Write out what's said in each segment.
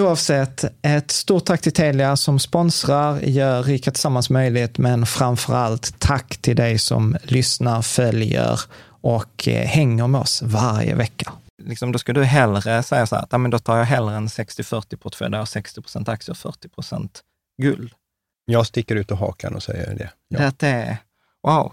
Oavsett, ett stort tack till Telia som sponsrar, gör Rika Tillsammans möjligt, men framför allt tack till dig som lyssnar, följer och eh, hänger med oss varje vecka. Liksom, då ska du hellre säga så här, att, ja, men då tar jag hellre en 60-40 portfölj, där jag har 60 procent aktier och 40 procent guld. Jag sticker ut och hakan och säger det. Ja. Det är, wow.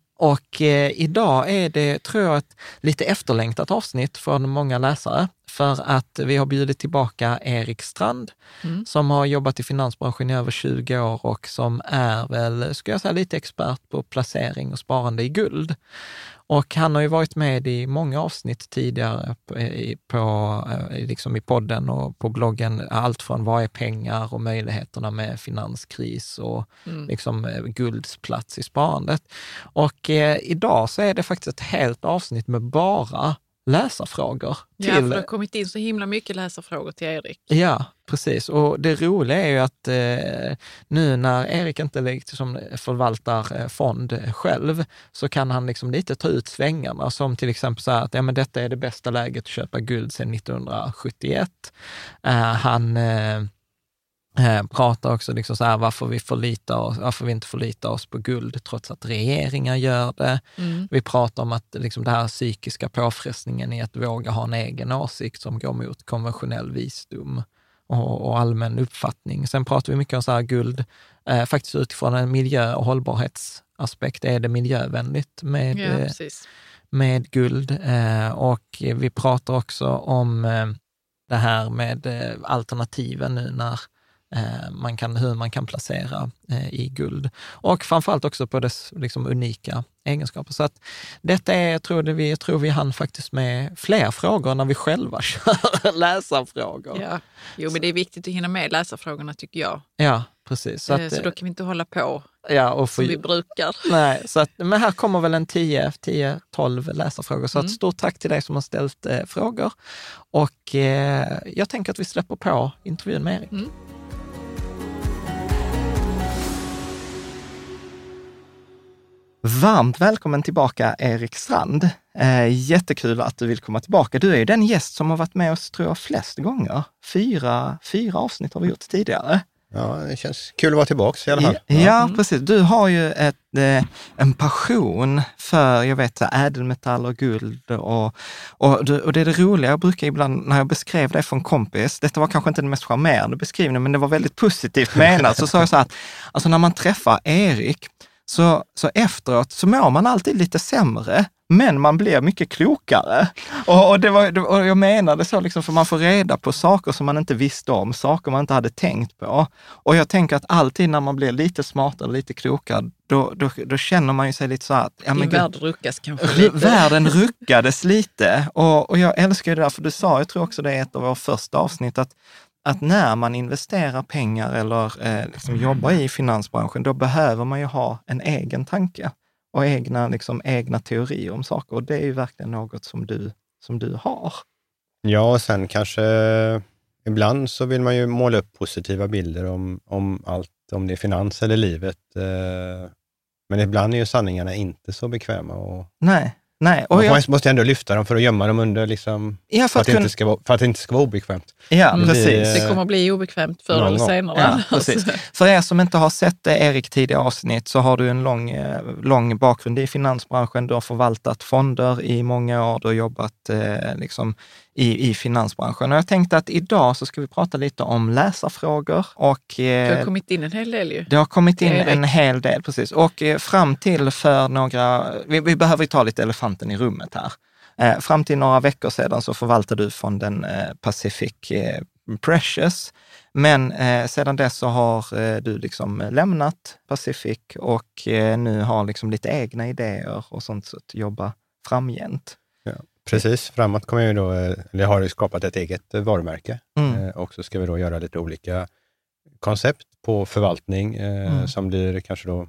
Och eh, idag är det, tror jag, ett lite efterlängtat avsnitt från många läsare. För att vi har bjudit tillbaka Erik Strand, mm. som har jobbat i finansbranschen i över 20 år och som är väl, skulle jag säga, lite expert på placering och sparande i guld. Och han har ju varit med i många avsnitt tidigare på, på, liksom i podden och på bloggen. Allt från vad är pengar och möjligheterna med finanskris och mm. liksom eh, gulds plats i sparandet. Och eh, idag så är det faktiskt ett helt avsnitt med bara läsarfrågor. Till... Ja, för det har kommit in så himla mycket läsarfrågor till Erik. Ja, precis. Och det roliga är ju att eh, nu när Erik inte liksom förvaltar eh, fond själv, så kan han liksom lite ta ut svängarna, som till exempel så här att ja, men detta är det bästa läget att köpa guld sedan 1971. Eh, han eh, Eh, pratar också liksom så här, varför vi, förlitar oss, varför vi inte förlitar oss på guld trots att regeringar gör det. Mm. Vi pratar om att liksom det här psykiska påfrestningen i att våga ha en egen åsikt som går mot konventionell visdom och, och allmän uppfattning. Sen pratar vi mycket om så här guld, eh, faktiskt utifrån en miljö och hållbarhetsaspekt. Är det miljövänligt med, ja, eh, med guld? Eh, och vi pratar också om eh, det här med eh, alternativen nu när man kan, hur man kan placera eh, i guld. Och framförallt också på dess liksom, unika egenskaper. Så att detta är, jag tror, det vi, jag tror vi hann faktiskt med fler frågor när vi själva kör läsarfrågor. Ja. Jo, men det är viktigt att hinna med läsarfrågorna tycker jag. Ja, precis. Så, att, så då kan vi inte hålla på ja, och som vi brukar. Nej, så att, men här kommer väl en 10-12 läsarfrågor. Så mm. ett stort tack till dig som har ställt eh, frågor. Och eh, jag tänker att vi släpper på intervjun med Erik. Mm. Varmt välkommen tillbaka Erik Strand. Eh, jättekul att du vill komma tillbaka. Du är ju den gäst som har varit med oss, tror jag, flest gånger. Fyra, fyra avsnitt har vi gjort tidigare. Ja, det känns kul att vara tillbaka i alla fall. Ja, ja mm. precis. Du har ju ett, eh, en passion för, jag vet, ädelmetall och guld och, och, och det är det roliga, jag brukar ibland när jag beskrev det för en kompis, detta var kanske inte den mest charmerande beskrivningen, men det var väldigt positivt menat, så sa jag så här att alltså när man träffar Erik, så, så efteråt så mår man alltid lite sämre, men man blir mycket klokare. Och, och, det var, och jag menade så, liksom, för man får reda på saker som man inte visste om, saker man inte hade tänkt på. Och jag tänker att alltid när man blir lite smartare, lite klokare, då, då, då känner man ju sig lite så att... Ja, Din värld ruckas kanske lite. Världen ruckades lite. Och, och jag älskar det där, för du sa, jag tror också det är ett av våra första avsnitt, att att när man investerar pengar eller eh, liksom jobbar i finansbranschen, då behöver man ju ha en egen tanke och egna, liksom, egna teorier om saker. Och det är ju verkligen något som du, som du har. Ja, och sen kanske ibland så vill man ju måla upp positiva bilder om, om allt, om det är finans eller livet. Eh, men ibland är ju sanningarna inte så bekväma. Och... Nej. Nej, och jag... måste ändå lyfta dem för att gömma dem under, liksom, ja, för, för, att, att, kunna... inte ska vara, för att det inte ska vara obekvämt. Ja, det precis. Det kommer att bli obekvämt förr eller senare. Ja, precis. för er som inte har sett Erik tidigare avsnitt så har du en lång, eh, lång bakgrund i finansbranschen. Du har förvaltat fonder i många år, du har jobbat eh, liksom, i, i finansbranschen. Och jag tänkte att idag så ska vi prata lite om läsarfrågor. Och, eh, det har kommit in en hel del ju. Det har kommit in en hel del, precis. Och eh, fram till för några, vi, vi behöver ta lite elefanten i rummet här. Eh, fram till några veckor sedan så förvaltade du fonden eh, Pacific eh, Precious. Men eh, sedan dess så har eh, du liksom lämnat Pacific och eh, nu har liksom lite egna idéer och sånt så att jobba framgent. Precis, framåt kommer vi då, eh, eller har skapat ett eget eh, varumärke mm. Eh, och så ska vi då göra lite olika koncept på förvaltning mm. som blir kanske då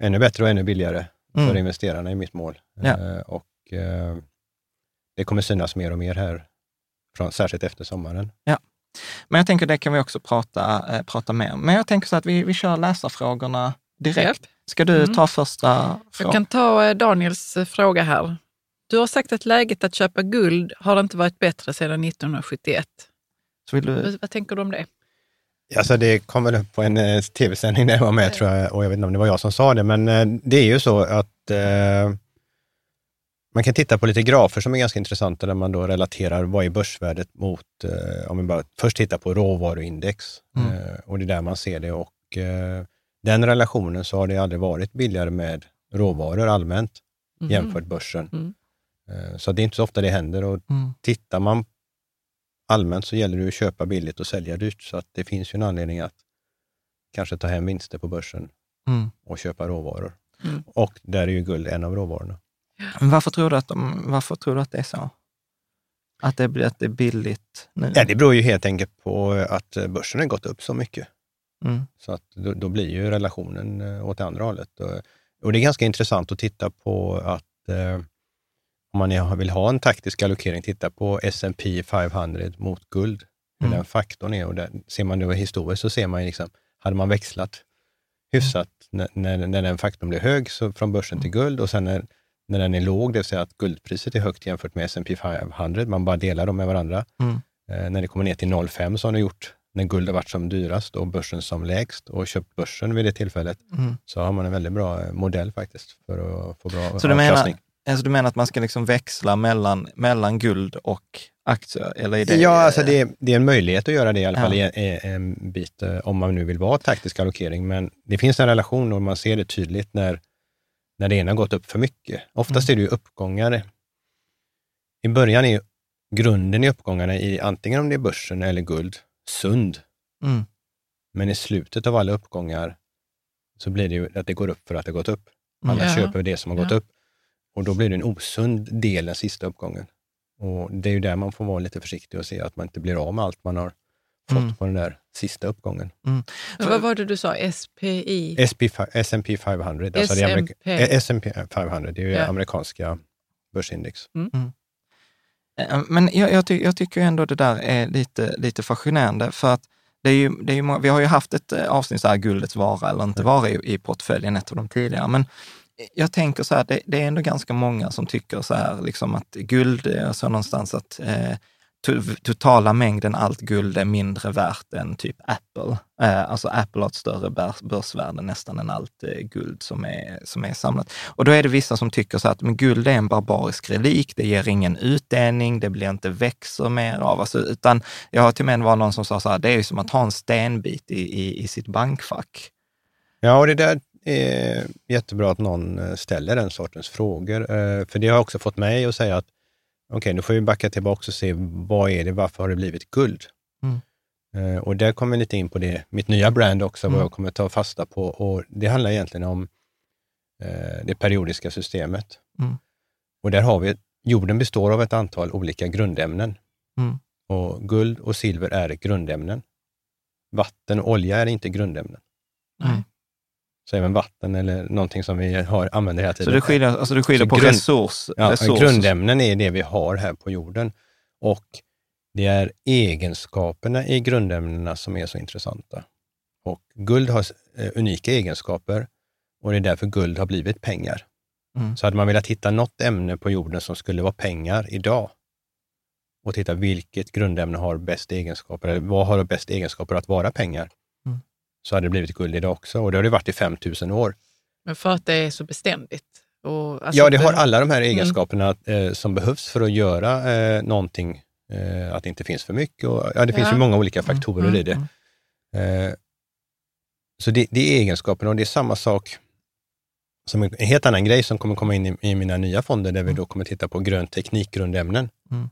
ännu bättre och ännu billigare mm. för investerarna i mitt mål. Ja. Och det kommer synas mer och mer här, från, särskilt efter sommaren. Ja. Men jag tänker det kan vi också prata, prata mer om. Men jag tänker så att vi, vi kör läsarfrågorna direkt. Ska du mm. ta första frågan? Jag kan ta Daniels fråga här. Du har sagt att läget att köpa guld har inte varit bättre sedan 1971. Så vill du... Vad tänker du om det? Alltså det kom väl upp på en eh, tv-sändning där jag var med, tror jag, och jag vet inte om det var jag som sa det, men eh, det är ju så att eh, man kan titta på lite grafer som är ganska intressanta, där man då relaterar vad är börsvärdet mot, eh, om vi bara först tittar på råvaruindex, mm. Eh, och det är där man ser det. Och eh, den relationen så har det aldrig varit billigare med råvaror allmänt mm. jämfört börsen. Eh, så det är inte så ofta det händer och mm. tittar man allmänt så gäller det att köpa billigt och sälja dyrt. Så att det finns ju en anledning att kanske ta hem vinster på börsen mm. och köpa råvaror. Mm. Och där är ju guld en av råvarorna. Men varför tror du att, de, varför tror du att det är så? Att det, blir, att det är billigt nu? Ja, det beror ju helt enkelt på att börsen har gått upp så mycket. Mm. Så att då, då, blir ju relationen eh, åt det andra hållet. Och, och, det är ganska intressant att titta på att eh, om man vill ha en taktisk allokering, titta på S&P 500 mot guld, hur mm. den faktorn är. Och där, ser man det historiskt så ser man, liksom, hade man växlat hyfsat när, när, när den faktorn blir hög, så från börsen till guld och sen när, när den är låg, det vill säga att guldpriset är högt jämfört med S&P 500, man bara delar dem med varandra. Mm. Eh, när det kommer ner till 0,5 så har ni gjort när guld har varit som dyrast och börsen som lägst och köpt börsen vid det tillfället, mm. så har man en väldigt bra eh, modell faktiskt för att få bra så du menar, Alltså du menar att man ska liksom växla mellan, mellan guld och aktier? Eller är det... Ja, alltså det, är, det är en möjlighet att göra det i alla fall ja. i en bit, eh, om man nu vill vara taktisk allokering. Men det finns en relation och man ser det tydligt när, när det ena har gått upp för mycket. Oftast mm. är det ju uppgångar. I början är grunden i uppgångarna, i antingen om det är börsen eller guld, sund. Mm. Men i slutet av alla uppgångar så blir det ju att det går upp för att det gått upp. Alla ja. köper det som har gått ja. upp. Och då blir det en osund del den sista uppgången. Och Det är ju där man får vara lite försiktig och se att man inte blir av med allt man har fått mm. på den där sista uppgången. Mm. vad var det du sa? SPI? SP, S&P 500. Alltså SMP. Det S&P 500, det är ju ja. amerikanska börsindex. Mm. mm. Eh, men jag, jag, ty jag, tycker ändå det där är lite, lite fascinerande, för att det är ju, det är ju, vi har ju haft ett eh, avsnitt, så här, guldets vara eller inte vara i, i portföljen, ett av de tidigare. Men jag tänker så här, det, det, är ändå ganska många som tycker så här, liksom att guld jag sa någonstans att eh, totala mängden allt guld är mindre värt än typ Apple. Eh, alltså Apple har ett större börsvärde nästan än allt eh, guld som är, som är samlat. Och då är det vissa som tycker så att men guld är en barbarisk relik, det ger ingen utdelning, det blir inte växer mer av. Alltså, utan jag har till och med var någon som sa så här, det är ju som att ha en stenbit i, i, i sitt bankfack. Ja, och det där är jättebra att någon eh, ställer den sortens frågor. För det har också fått mig att säga att Okej, okay, nu får vi backa tillbaka och se vad är det, varför har det blivit guld? Mm. Uh, och där kommer vi lite in på det, mitt nya brand också, mm. vad jag kommer ta fasta på. Och Det handlar egentligen om det periodiska systemet. Mm. Och där har vi, jorden består av ett antal olika grundämnen. Mm. Och Guld och silver är grundämnen. Vatten och olja är inte grundämnen. Nej så även vatten eller någonting som vi har, använder hela tiden. Så det skiljer, alltså det skiljer på grund, resurs, ja, resurs? Grundämnen är det vi har här på jorden och det är egenskaperna i grundämnena som är så intressanta. Och guld har eh, unika egenskaper och det är därför guld har blivit pengar. Mm. Så hade man velat hitta något ämne på jorden som skulle vara pengar idag och titta vilket grundämne har bäst egenskaper, eller vad har bäst egenskaper att vara pengar, så hade det blivit guld idag också. Och det har det varit i 5000 år. Men för att det är så beständigt? Alltså ja, det har alla de här mm. egenskaperna mm. eh, som behövs för att göra eh, någonting, eh, att det inte finns för mycket. Och, ja, det finns ju många olika mm, faktorer mm. i det. Mm. Eh, så det, det, är egenskaperna och det är samma sak som en helt annan grej som kommer komma in i, i mina nya fonder, där vi då kommer titta på grön teknikgrundämnen. Mm.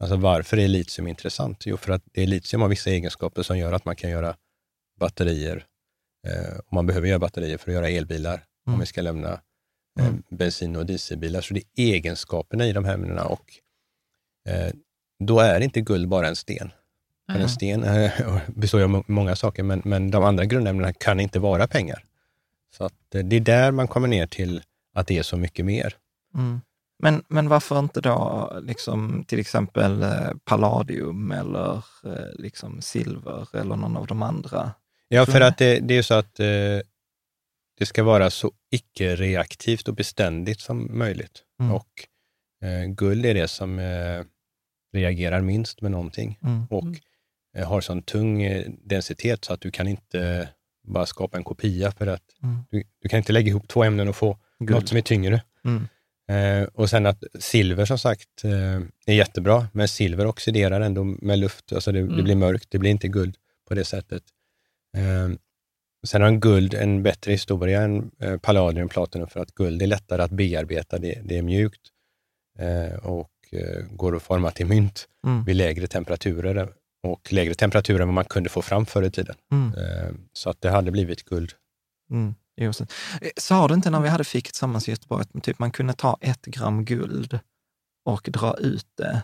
Alltså varför är litium intressant? Jo, för att det är litium har vissa egenskaper som gör att man kan göra batterier. Eh, och man behöver göra batterier för att göra elbilar mm. om vi ska lämna eh, mm. bensin och dieselbilar. Så det är egenskaperna i de här ämnena och eh, då är inte guld bara en sten. För en sten eh, består av många saker, men, men de andra grundämnena kan inte vara pengar. Så att, eh, det är där man kommer ner till att det är så mycket mer. Mm. Men, men varför inte då liksom, till exempel eh, palladium eller liksom silver eller någon av de andra Ja, för att det, det är så att eh, det ska vara så icke-reaktivt och beständigt som möjligt. Mm. Och eh, guld är det som eh, reagerar minst med någonting mm. och eh, har sån tung eh, densitet så att du kan inte bara skapa en kopia för att mm. du, du, kan inte lägga ihop två ämnen och få guld. något som är tyngre. Mm. Eh, och sen att silver som sagt är jättebra, men silver oxiderar ändå med luft. Alltså det, det mm. blir mörkt, det blir inte guld på det sättet. Eh, sen har en guld en bättre historia än eh, palladium och platinum för att guld är lättare att bearbeta. Det, det är mjukt eh, och eh, går att forma till mynt mm. vid lägre temperaturer och lägre temperaturer än vad man kunde få fram förr i tiden. Mm. Eh, så att det hade blivit guld. Mm. Sa du inte när vi hade fika tillsammans i Göteborg att typ man kunde ta ett gram guld och dra ut det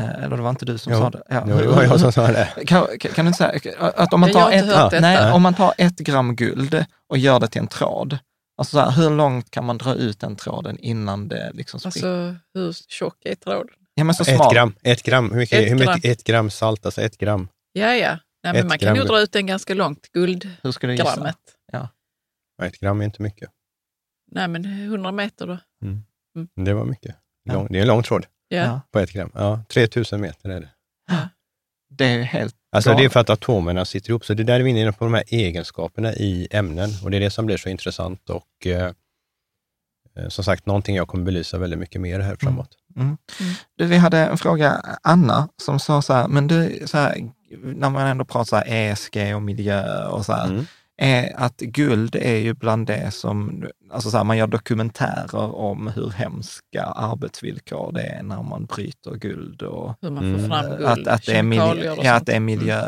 eller det var inte du som jo. sa det? Ja. Jo, det var jag som sa det. Kan, kan, du inte säga att om man, tar ett, nej, om man tar ett gram guld och gör det till en tråd, alltså här, hur långt kan man dra ut den tråden innan det liksom spricker? Alltså hur tjock är tråden? Ja, men så ett gram, ett gram, hur mycket, ett, hur mycket, gram. ett gram salt, alltså ett gram. Ja, ja. Nej, men man kan ju dra ut den ganska långt, guldgrammet. Ja. Ett gram är inte mycket. Nej, men 100 meter då? Mm. Mm. Det var mycket. Lång, Det är en lång tråd. Ja. På ett gram. Ja, 3000 meter är det. Det är helt Alltså bra. det är för att atomerna sitter ihop. Så det där är vi inne på de här egenskaperna i ämnen och det är det som blir så intressant och eh, eh som sagt någonting jag kommer belysa väldigt mycket mer här framåt. Mm. Mm. Mm. Du, vi hade en fråga, Anna, som sa så här, men du, så här, när man ändå pratar så ESG och miljö och så här, mm är att guld är ju bland det som, alltså så här, man gör dokumentärer om hur hemska arbetsvillkor det är när man bryter guld. Och, hur man får fram guld, att, att, det är miljö, ja, att det är miljö.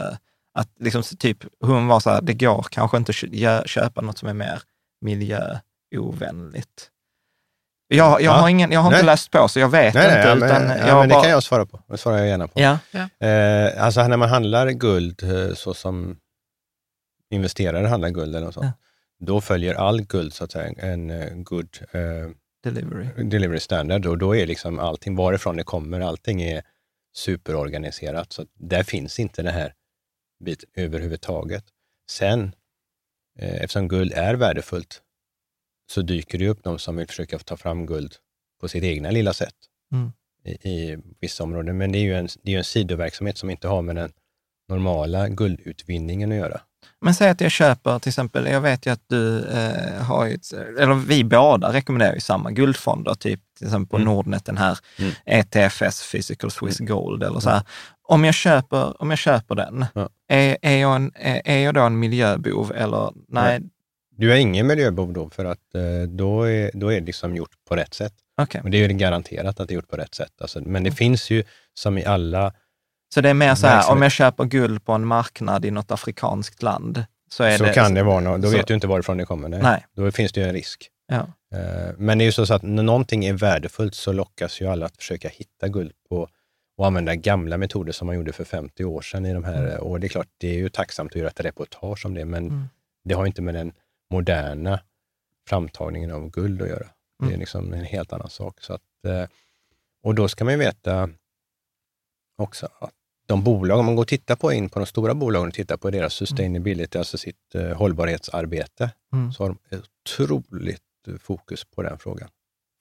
Att liksom typ, hon var så här, det går kanske inte att köpa något som är mer miljöovänligt. Jag, jag, ja. har, ingen, jag har inte läst på, så jag vet nej, inte. Nej, utan men, jag ja, men bara... Det kan jag svara på. Det svarar jag gärna på. Ja. ja. Eh, alltså när man handlar guld, eh, så som investerare handlar guld eller något sånt, ja. då följer all guld så att säga en uh, good uh, delivery. delivery standard och då är liksom allting, varifrån det kommer, allting är superorganiserat. Så där finns inte den här biten överhuvudtaget. Sen, eh, eftersom guld är värdefullt, så dyker det upp de som vill försöka ta fram guld på sitt egna lilla sätt mm. i, i, vissa områden. Men det är ju en, det är en sidoverksamhet som inte har med den normala guldutvinningen att göra. Men säg att jag köper till exempel, jag vet ju att du eh, har ju, eller vi båda rekommenderar ju samma guldfonder, typ till exempel på mm. Nordnet, den här mm. ETFS, Physical Swiss mm. Gold eller så här. Om jag köper, om jag köper den, ja. är, är, jag en, är, är jag då en miljöbov eller nej? nej. Du är ingen miljöbov då, för att eh, då är, då är det liksom gjort på rätt sätt. Okay. Och det är ju garanterat att det är gjort på rätt sätt. Alltså, men det mm. finns ju, som i alla så det är mer så här, om jag köper guld på en marknad i något afrikanskt land, så är så det... kan det vara, no då så, vet du inte varifrån det kommer. Nej. nej. Då finns det ju en risk. Ja. Eh, men det är ju så att när någonting är värdefullt så lockas ju alla att försöka hitta guld på och använda gamla metoder som man gjorde för 50 år sedan i de här. Mm. Och det är klart, det är ju tacksamt att göra ett reportage om det, men mm. det har inte med den moderna framtagningen av guld att göra. Mm. Det är mm. liksom en helt annan sak. Så att, eh, och då ska man ju veta också att de bolag, om man går och tittar på in på de stora bolagen och tittar på deras mm. sustainability, mm. alltså sitt eh, hållbarhetsarbete, mm. så har de ett otroligt eh, fokus på den frågan.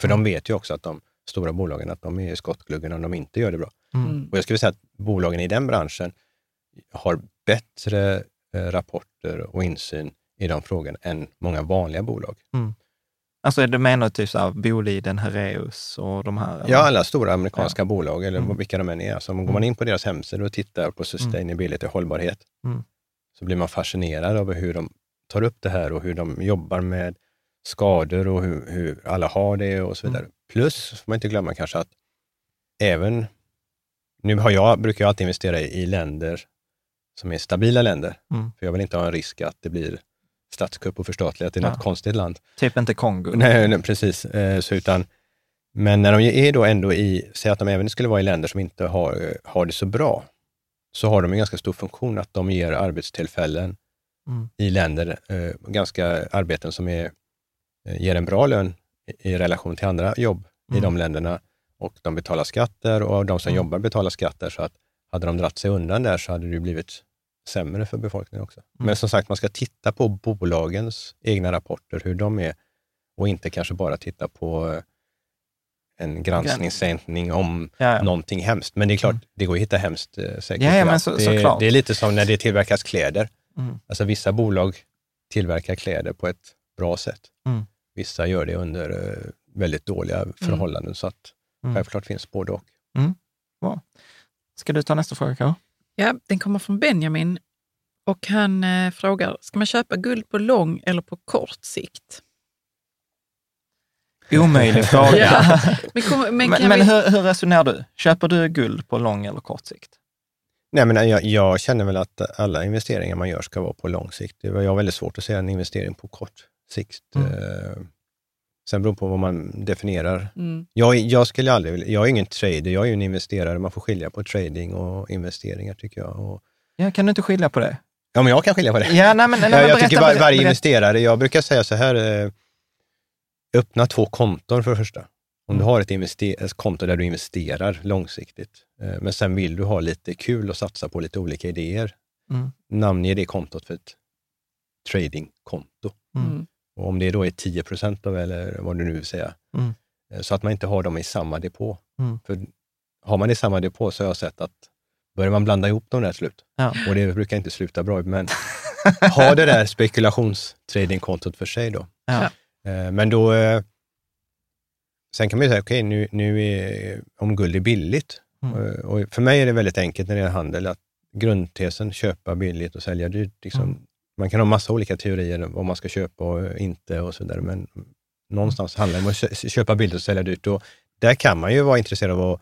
För mm. de vet ju också att de stora bolagen, att de är i skottgluggen om de inte gör det bra. Mm. Och jag skulle säga att bolagen i den branschen har bättre eh, rapporter och insyn i de frågorna än många vanliga bolag. Mm. Alltså du menar typ så här Boliden, Herreus och de här? Eller? Ja, alla stora amerikanska ja. bolag, eller mm. vilka de än är. Alltså, går man mm. in på deras hemsida och tittar på sustainability och hållbarhet, mm. så blir man fascinerad över hur de tar upp det här och hur de jobbar med skador och hur, hur alla har det och så vidare. Mm. Plus, får man inte glömma kanske att även, nu har jag, brukar jag alltid investera i, i länder som är stabila länder, mm. för jag vill inte ha en risk att det blir statskupp och förstatligat i ja. något konstigt land. Typ inte Kongo? Nej, nej precis. Eh, så utan, men när de är då ändå i, säg att de även skulle vara i länder som inte har, har det så bra, så har de en ganska stor funktion att de ger arbetstillfällen mm. i länder, eh, ganska arbeten som är, eh, ger en bra lön i, i relation till andra jobb mm. i de länderna och de betalar skatter och de som mm. jobbar betalar skatter. Så att hade de dratt sig undan där så hade det blivit sämre för befolkningen också. Mm. Men som sagt, man ska titta på bolagens egna rapporter, hur de är och inte kanske bara titta på eh, en granskningssändning om ja, ja. någonting hemskt. Men det är klart, mm. det går att hitta hemskt eh, säkert. Ja, ja, så, det, såklart. det är lite som när det tillverkas kläder. Mm. Alltså vissa bolag tillverkar kläder på ett bra sätt. Mm. Vissa gör det under uh, väldigt dåliga mm. förhållanden. Så att mm. självklart finns både och. Mm. Ska du ta nästa fråga, Karo? Ja, den kommer från Benjamin och han eh, frågar, ska man köpa guld på lång eller på kort sikt? Omöjlig fråga. ja. Men, men, men, men hur, hur, resonerar du? Köper du guld på lång eller kort sikt? Nej, men jag, jag, känner väl att alla investeringar man gör ska vara på lång sikt. Jag har väldigt svårt att se en investering på kort sikt. Mm. Sen beror på vad man definierar. Mm. Jag, jag, skulle aldrig, jag är ingen trader, jag är en investerare. Man får skilja på trading och investeringar tycker jag. Och, ja, kan du inte skilja på det? Ja, men jag kan skilja på det. Ja, nej, men, nej, jag, jag tycker var, varje investerare, jag brukar säga så här, eh, öppna två konton för det första. Om du mm. har ett, ett konto där du investerar långsiktigt, eh, men sen vill du ha lite kul och satsa på lite olika idéer, mm. namnge det kontot för ett tradingkonto. Mm. Och om det då är 10 procent av, eller vad du nu vill säga, mm. Eh, så att man inte har dem i samma depå. Mm. För har man i samma depå så har jag sett att börjar man blanda ihop dem där slut, ja. och det brukar inte sluta bra, men ha det där spekulationstradingkontot för sig då. Ja. Eh, men då, eh, sen kan man ju säga, okej, okay, nu, nu är, om guld är billigt, mm. och för mig är det väldigt enkelt när det gäller handel, att grundtesen köpa billigt och sälja dyrt, liksom, mm. Man kan ha massa olika teorier om vad man ska köpa och inte och så vidare, men någonstans handlar det om att köpa billigt och sälja dyrt. Och där kan man ju vara intresserad av att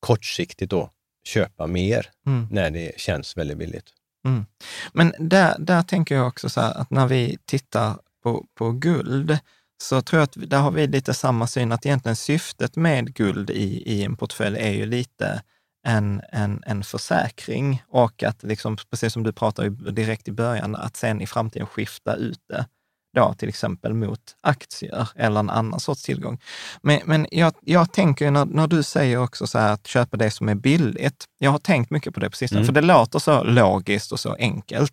kortsiktigt då köpa mer mm. när det känns väldigt billigt. Mm. Men där, där tänker jag också så här att när vi tittar på, på guld, så tror jag att där har vi lite samma syn, att egentligen syftet med guld i, i en portfölj är ju lite en, en, en försäkring och att, liksom, precis som du pratade direkt i början, att sen i framtiden skifta ut det då till exempel mot aktier eller en annan sorts tillgång. Men, men jag, jag tänker när, när du säger också så här att köpa det som är billigt. Jag har tänkt mycket på det på sistone, mm. för det låter så logiskt och så enkelt.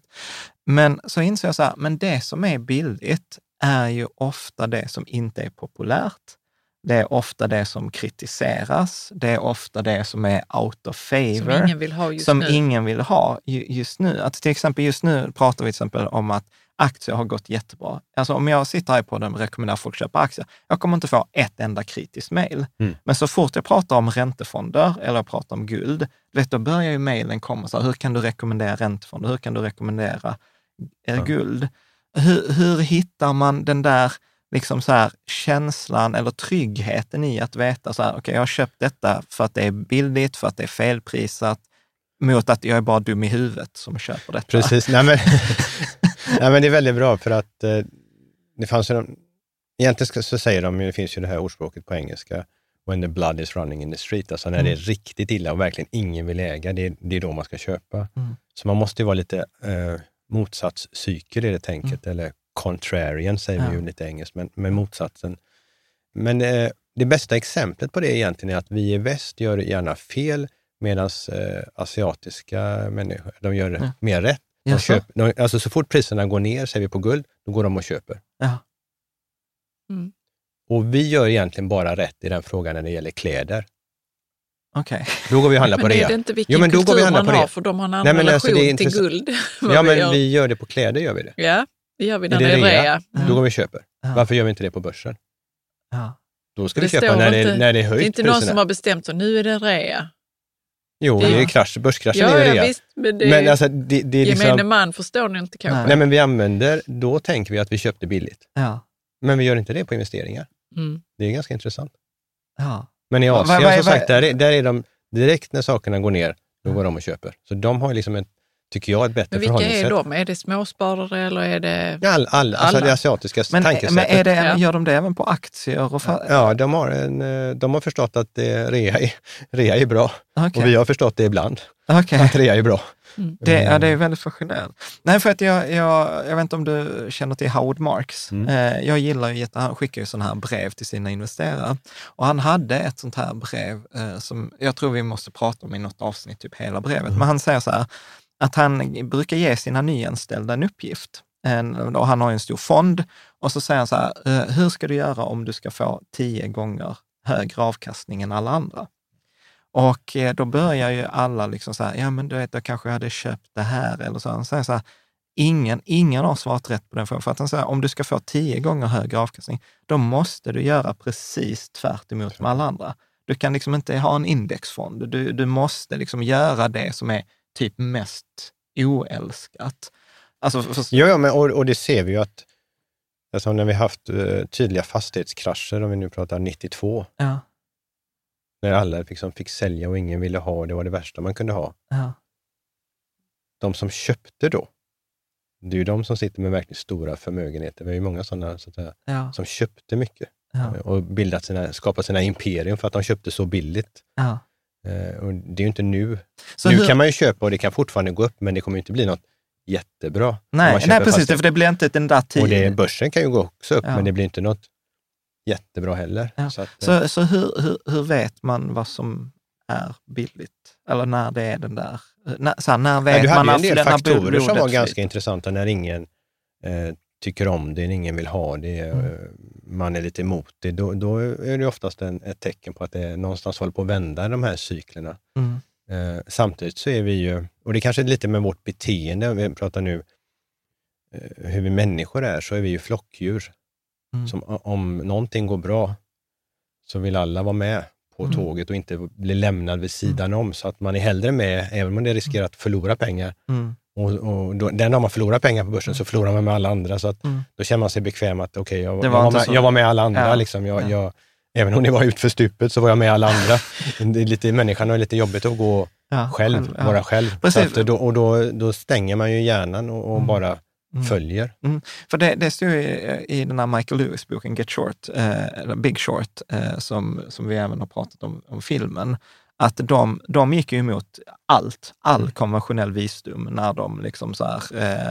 Men så inser jag så här, men det som är billigt är ju ofta det som inte är populärt. Det är ofta det som kritiseras. Det är ofta det som är out of favor. Som ingen vill ha just som nu. Ingen vill ha just nu. Att till exempel just nu pratar vi till exempel om att aktier har gått jättebra. Alltså om jag sitter här på den och rekommenderar folk att köpa aktier, jag kommer inte få ett enda kritiskt mejl. Mm. Men så fort jag pratar om räntefonder eller jag pratar om guld, vet, då börjar ju mejlen komma. Så här, hur kan du rekommendera räntefonder? Hur kan du rekommendera eh, guld? Hur, hur hittar man den där liksom så här, känslan eller tryggheten i att veta så här, okej, okay, jag har köpt detta för att det är billigt, för att det är felprisat, mot att jag är bara dum i huvudet som köper detta. Precis. Nej, men, nej, men det är väldigt bra för att eh, det fanns ju Egentligen så säger de, det finns ju det här ordspråket på engelska, when the blood is running in the street, alltså när mm. det är riktigt illa och verkligen ingen vill äga, det, är, det är då man ska köpa. Mm. Så man måste ju vara lite eh, motsatspsyker i det tänket, mm. eller contrarian säger ja. vi ju lite engelskt, men, men motsatsen. Men eh, det bästa exemplet på det egentligen är att vi i väst gör gärna fel, medan eh, asiatiska människor, de gör ja. mer rätt. De köper, de, alltså så fort priserna går ner, säger vi på guld, då går de och köper. Ja. Mm. Och vi gör egentligen bara rätt i den frågan när det gäller kläder. Okej. Okay. Då går vi och handlar på rea. Men är det inte vilken jo, men då kultur går vi handla man på har, för de har en annan Nej, alltså, relation till guld. ja, men vi gör. vi gör det på kläder, gör vi det. Ja, det gör vi när är det är rea. rea. Då går vi och köper. Ja. Varför gör vi inte det på börsen? Ja. Då ska det vi köpa när, inte, det, när det är höjt. Det är inte någon som har bestämt så nu är det rea. Jo, det, är krasch, börskraschen ja, är ju ja, visst, men det, men alltså, det, det är liksom, gemene man förstår ni inte kanske. Nej, men vi använder, då tänker vi att vi köpte billigt. Ja. Men vi gör inte det på investeringar. Mm. Det är ganska intressant. Ja. Men i Asien, va, va, va, som sagt, där är, där är de, direkt när sakerna går ner, då går de och köper. Så de har liksom ett, tycker jag, ett bättre förhållningssätt. Men vilka är de? Är det småsparare eller är det ja, all, all, Alltså det asiatiska men, tankesättet. Men är det, gör de det även på aktier? Och ja, de har, en, eh, de har förstått att det, rea, är, rea är bra. Okay. Och vi har förstått det ibland, okay. att rea är bra. Mm. Det, ja, det är väldigt fascinerande. Nej, för att jag, jag, jag vet inte om du känner till Howard Marks. Mm. Eh, jag gillar ju, han skickar ju sådana här brev till sina investerare. Och han hade ett sånt här brev eh, som jag tror vi måste prata om i något avsnitt, typ hela brevet. Mm. Men han säger så här, att han brukar ge sina nyanställda en uppgift. En, och han har en stor fond och så säger han så här, eh, hur ska du göra om du ska få tio gånger högre avkastning än alla andra? Och eh, då börjar ju alla liksom så här, ja men du vet, jag kanske hade köpt det här eller så. Han säger så här, ingen, ingen har svarat rätt på den frågan. För att han säger, om du ska få tio gånger högre avkastning, då måste du göra precis tvärt emot med alla andra. Du kan liksom inte ha en indexfond. Du, du måste liksom göra det som är typ mest oälskat. Alltså, för... Ja, ja men, och, och, det ser vi ju att, alltså när vi haft uh, tydliga fastighetskrascher, om vi nu pratar 92, ja. när alla liksom fick sälja och ingen ville ha, det var det värsta man kunde ha. Ja. De som köpte då, det är ju de som sitter med verkligen stora förmögenheter. Vi har ju många sådana så säga, ja. som köpte mycket ja. och bildat sina, skapat sina imperium för att de köpte så billigt. Ja. Uh, och det är ju inte nu. Så nu hur... kan man ju köpa och det kan fortfarande gå upp, men det kommer inte bli något jättebra. Nej, nej precis, för det blir inte den där tiden. Och det, börsen kan ju gå också upp, ja. men det blir inte något jättebra heller. Ja. Så, att, så, eh, så hur, hur, hur, vet man vad som är billigt? Eller när det är den där... När, så här, när vet ja, du hade man en del faktorer som var ganska intressanta när ingen eh, tycker om det, ingen vill ha det, mm. Man är lite emot det. Då, då är det oftast en, ett tecken på att det någonstans håller på att vända de här cyklerna. Mm. Eh, samtidigt så är vi ju, och det kanske är lite med vårt beteende, vi pratar nu eh, hur vi människor är, så är vi ju flockdjur. Mm. Som, om någonting går bra så vill alla vara med på mm. tåget och inte bli lämnad vid sidan mm. om. Så att man är hellre med, även om det riskerar att förlora pengar. Mm. Och, och då, den dag man förlorar pengar på börsen så förlorar man med alla andra. Så att mm. Då känner man sig bekväm att okej, okay, jag, jag, var med, jag var med alla andra. Ja. Liksom. Jag, ja. jag, även om ni var ut för stupet så var jag med alla andra. det är lite, människan har lite jobbigt att gå ja, själv, själv vara själv. Precis. Då, och då, då stänger man ju hjärnan och, och mm. bara mm. följer. Mm. För det, det står i, i den här Michael Lewis-boken Get Short, eh, eller Big Short, eh, som, som vi även har pratat om, om filmen, att de, de gick ju emot allt, all mm. konventionell visdom när de liksom så här...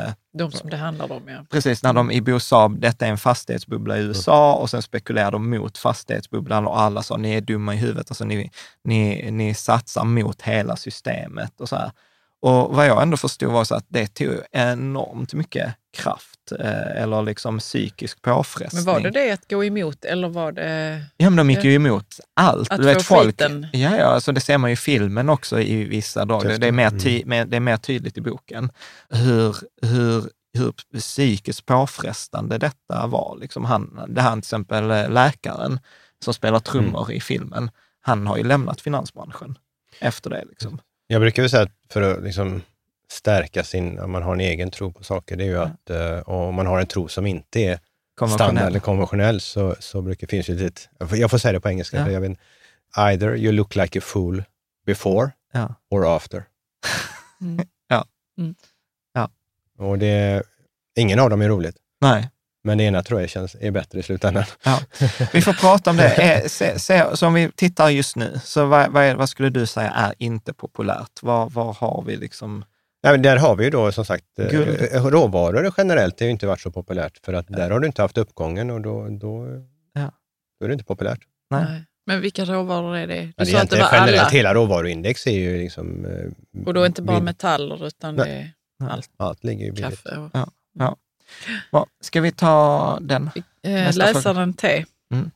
Eh, de som det handlar om, ja. Precis, när de i USA, detta är en fastighetsbubbla i mm. USA och sen spekulerar de mot fastighetsbubblan och alla sa, ni är dumma i huvudet, alltså ni, ni, ni satsar mot hela systemet och så här. Och vad jag ändå förstod var så att det tog enormt mycket kraft eller liksom psykisk påfrestning. Men var det det att gå emot eller var det... Ja, men de gick ju emot allt. Att du vet, få folk, skiten? Ja, ja alltså det ser man ju i filmen också i vissa dagar. Det är mer, ty, mm. det är mer tydligt i boken hur, hur, hur psykiskt påfrestande detta var. Liksom han, det här till exempel eh, läkaren som spelar trummor mm. i filmen, han har ju lämnat finansbranschen efter det. Liksom. Jag brukar väl säga att för att liksom stärka sin, om man har en egen tro på saker, det är ju att uh, om man har en tro som inte är standard eller konventionell så, så brukar finns ju ett, jag får säga det på engelska, ja. för jag vet, either you look like a fool before ja. or after. Mm. ja. Mm. ja. Och det, ingen av dem är roligt. Nej. Men det ena tror jag känns, är bättre i slutändan. Ja. Vi får prata om det. Eh, se, se, så om vi tittar just nu, så vad, vad, vad, skulle du säga är inte populärt? Vad, vad har vi liksom? Ja, men där har vi ju då som sagt, eh, Guld. Eh, råvaror generellt har ju inte varit så populärt, för att där har du inte haft uppgången och då, då, ja. då är det inte populärt. Nej. Men vilka råvaror är det? Du ja, det sa att det var generellt, alla. Hela råvaruindex är ju liksom... Och då inte bara metaller, utan Nej. det är allt. Allt ligger ju billigt. Kaffe och... Ja. Ja. Ja, ska vi ta den? Eh, läsaren T. Mm.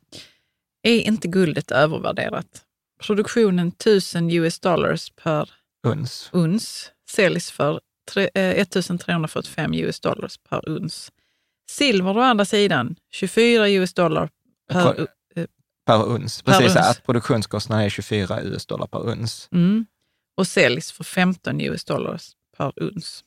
Är inte guldet övervärderat? Produktionen 1000 US dollars per uns, uns säljs för 1345 eh, US dollars per uns. Silver å andra sidan 24 US dollar per, per, per uns. Precis, per att produktionskostnaden är 24 US dollar per uns. Mm. Och säljs för 15 US dollars per uns.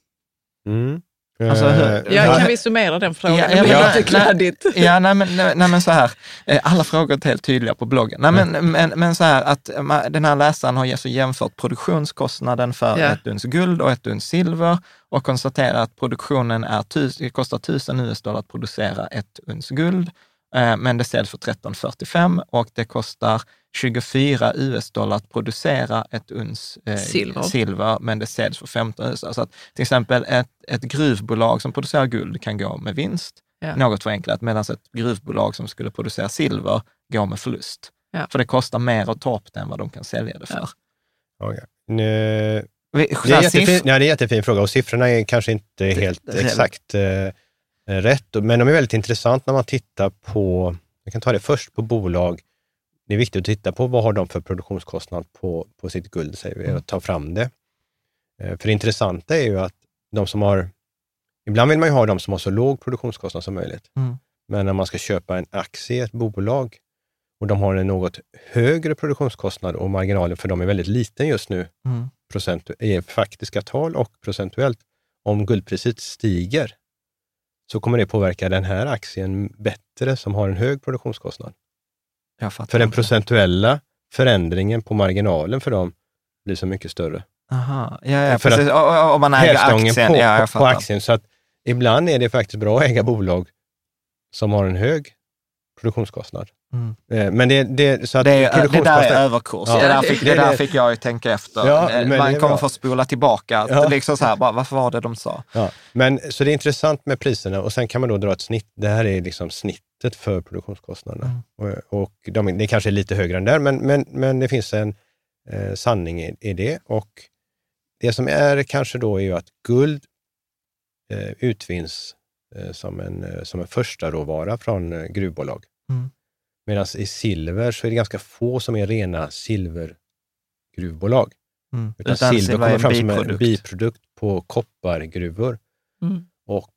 Mm. Alltså, hur, eh, ja, kan vi summera den frågan? Ja, ja, lite kladdigt. Ja, nej, men, nej, men så här, eh, alla frågor är helt tydliga på bloggen. Nej, men, men, men så här att den här läsaren har alltså jämfört produktionskostnaden för ja. ett uns guld och ett uns silver och konstaterar att produktionen är, det kostar 1000 US-dollar att producera ett uns guld, eh, men det säljs för 1345 och det kostar 24 US-dollar att producera ett uns eh, silver. silver. men det säljs för 15 US. Så att till exempel ett, ett gruvbolag som producerar guld kan gå med vinst, ja. något förenklat, medan ett gruvbolag som skulle producera silver går med förlust. Ja. För det kostar mer att ta upp det än vad de kan sälja det för. Ja. Okay. Nu, det, är jättefin, ja, det är en jättefin fråga och siffrorna är kanske inte helt exakt eh, rätt, men de är väldigt intressant när man tittar på, jag kan ta det först på bolag det är viktigt att titta på vad har de för produktionskostnad på, på sitt guld, säger vi, och mm. ta fram det. Eh, för det intressanta är ju att de som har, ibland vill man ju ha de som har så låg produktionskostnad som möjligt. Mm. Men när man ska köpa en aktie i ett bolag och de har en något högre produktionskostnad och marginalen för dem är väldigt liten just nu, mm. procent, i faktiska tal och procentuellt. Om guldpriset stiger så kommer det påverka den här aktien bättre som har en hög produktionskostnad. För den procentuella förändringen på marginalen för dem blir så mycket större. Aha, ja, ja för precis. Om man äger aktien. På, ja, på, aktien. Så att ibland är det faktiskt bra att äga bolag som har en hög produktionskostnad. Mm. Eh, men det, det, så att det, är, det där är överkurs. Ja. Det, där fick, det där fick jag ju tänka efter. Ja, Man kommer få spola tillbaka. Ja. Liksom så här, bara, varför var det de sa? Ja. Men, så det är intressant med priserna och sen kan man då dra ett snitt. Det här är liksom snittet för produktionskostnaderna. Mm. Och, och de, det kanske är lite högre än där, men, men, men det finns en eh, sanning i, i, det. Och det som är kanske då är ju att guld eh, utvinns eh, som, en, eh, som en första råvara från eh, gruvbolag. Mm. Medan i silver så är det ganska få som är rena silvergruvbolag. Mm. Utan, Utan silver kommer fram som en biprodukt på koppargruvor. Mm. Och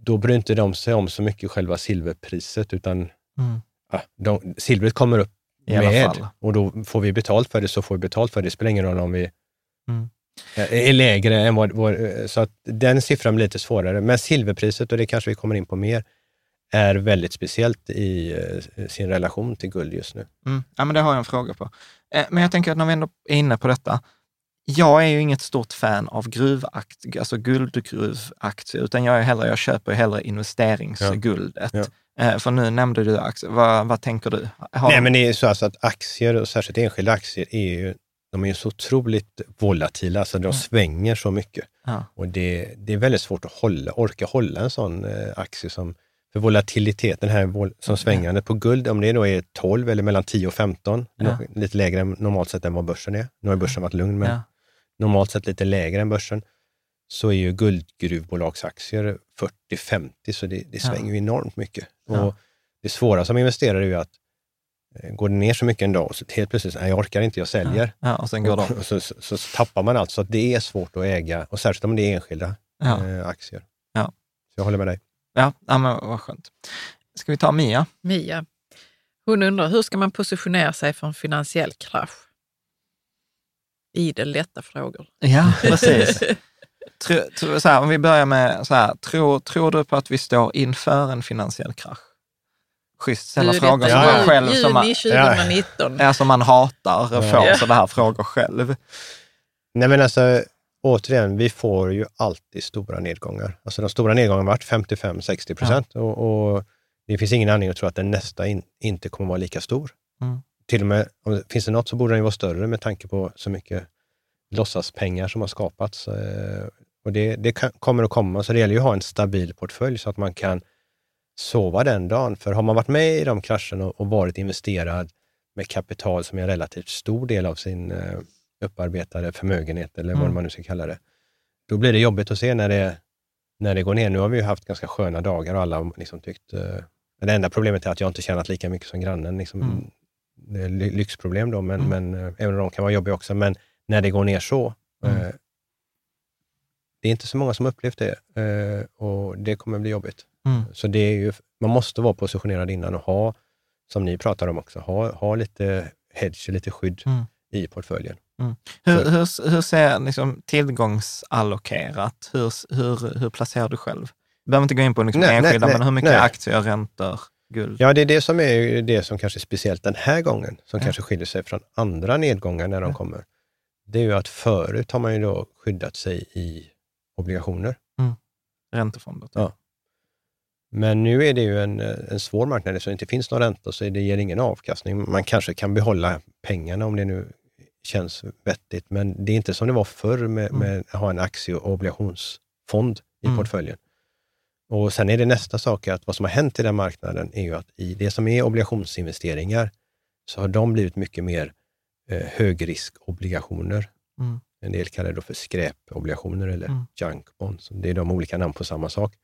då bryr inte de sig om så mycket själva silverpriset, utan mm. ja, de, silvret kommer upp med och då får vi betalt för det, så får vi betalt för det. Det spelar ingen roll om vi mm. är lägre än vad, vad... Så att den siffran blir lite svårare. Men silverpriset, och det kanske vi kommer in på mer, är väldigt speciellt i eh, sin relation till guld just nu. Mm. Ja, men det har jag en fråga på. Eh, men jag tänker att när vi ändå är inne på detta, jag är ju inget stort fan av gruvaktier, alltså guldgruvaktier, utan jag, är hellre, jag köper hellre investeringsguldet. Ja. Ja. Eh, för nu nämnde du aktier. Vad, vad tänker du? Har Nej, men det är så alltså att aktier, och särskilt enskilda aktier, är ju, de är ju så otroligt volatila, alltså de mm. svänger så mycket. Ja. Och det, det är väldigt svårt att hålla, orka hålla en sån eh, aktie som för volatiliteten här som svängande på guld, om det då är 12 eller mellan 10 och 15, ja. lite lägre än normalt sett än vad börsen är. Nu har börsen varit lugn, men ja. Normalt sett lite lägre än börsen, så är ju guldgruvbolagsaktier 40-50, så det, det svänger ju enormt mycket. Och det svåra som investerare är ju att eh, går det ner så mycket en dag och så helt plötsligt, nej jag orkar inte, jag säljer. Ja, och sen går och, och så, så, så, tappar man allt. Så att det är svårt att äga, och särskilt om det är enskilda ja. eh, aktier. Ja. Så jag håller med dig. Ja, ja men vad skönt. Ska vi ta Mia? Mia. Hon undrar, hur ska man positionera sig för en finansiell krasch? Idel lätta frågor. Ja, precis. tro, tro, så här, om vi börjar med, så här, tror, tror du på att vi står inför en finansiell krasch? Schysst, ställa du, frågor som man själv... Juni som man, 2019. Ja, som man hatar, får ja. sådana här frågor själv. Nej men alltså, återigen, vi får ju alltid stora nedgångar. Alltså de stora nedgångarna har varit 55-60 procent ja. och, och, det finns ingen anledning att tro att den nästa in, inte kommer att vara lika stor. Mm. Till och med, om det finns det något så borde den vara större med tanke på så mycket låtsaspengar som har skapats. Eh, och det, det kan, kommer att komma, så det gäller ju att ha en stabil portfölj så att man kan sova den dagen. För har man varit med i de krascherna och, och varit investerad med kapital som är en relativt stor del av sin eh, upparbetade förmögenhet eller mm. vad man nu ska kalla det. Då blir det jobbigt att se när det, när det går ner. Nu har vi ju haft ganska sköna dagar och alla har liksom tyckt... Eh, det enda problemet är att jag inte tjänat lika mycket som grannen. Liksom, mm. Lyxproblem då, men, mm. men, eh, även om de kan vara jobbiga också. Men när det går ner så, mm. eh, det är inte så många som upplevt det eh, och det kommer bli jobbigt. Mm. Så det är ju, man måste vara positionerad innan och ha, som ni pratar om också, ha, ha lite hedge, lite skydd mm. i portföljen. Mm. Hur, hur, hur, ser liksom tillgångsallokerat, hur, hur, hur placerar du själv? Du behöver inte gå in på liksom nej, enskilda, nej, men hur mycket nej. aktier, räntor, guld? Ja, det är det som är det som kanske är speciellt den här gången, som ja. kanske skiljer sig från andra nedgångar när de ja. kommer. Det är ju att förut har man ju då skyddat sig i obligationer. Mm. Räntefonder. Ja. Men nu är det ju en, en svår marknad, så det inte finns någon ränta, så det ger ingen avkastning. Man kanske kan behålla pengarna om det nu känns vettigt, men det är inte som det var förr med, mm. med att ha en aktie och obligationsfond i mm. portföljen. Och Sen är det nästa sak, att vad som har hänt i den marknaden är ju att i det som är obligationsinvesteringar, så har de blivit mycket mer eh, högriskobligationer. Mm. En del kallar det för skräpobligationer eller mm. junk bonds. Det är de olika namn på samma sak.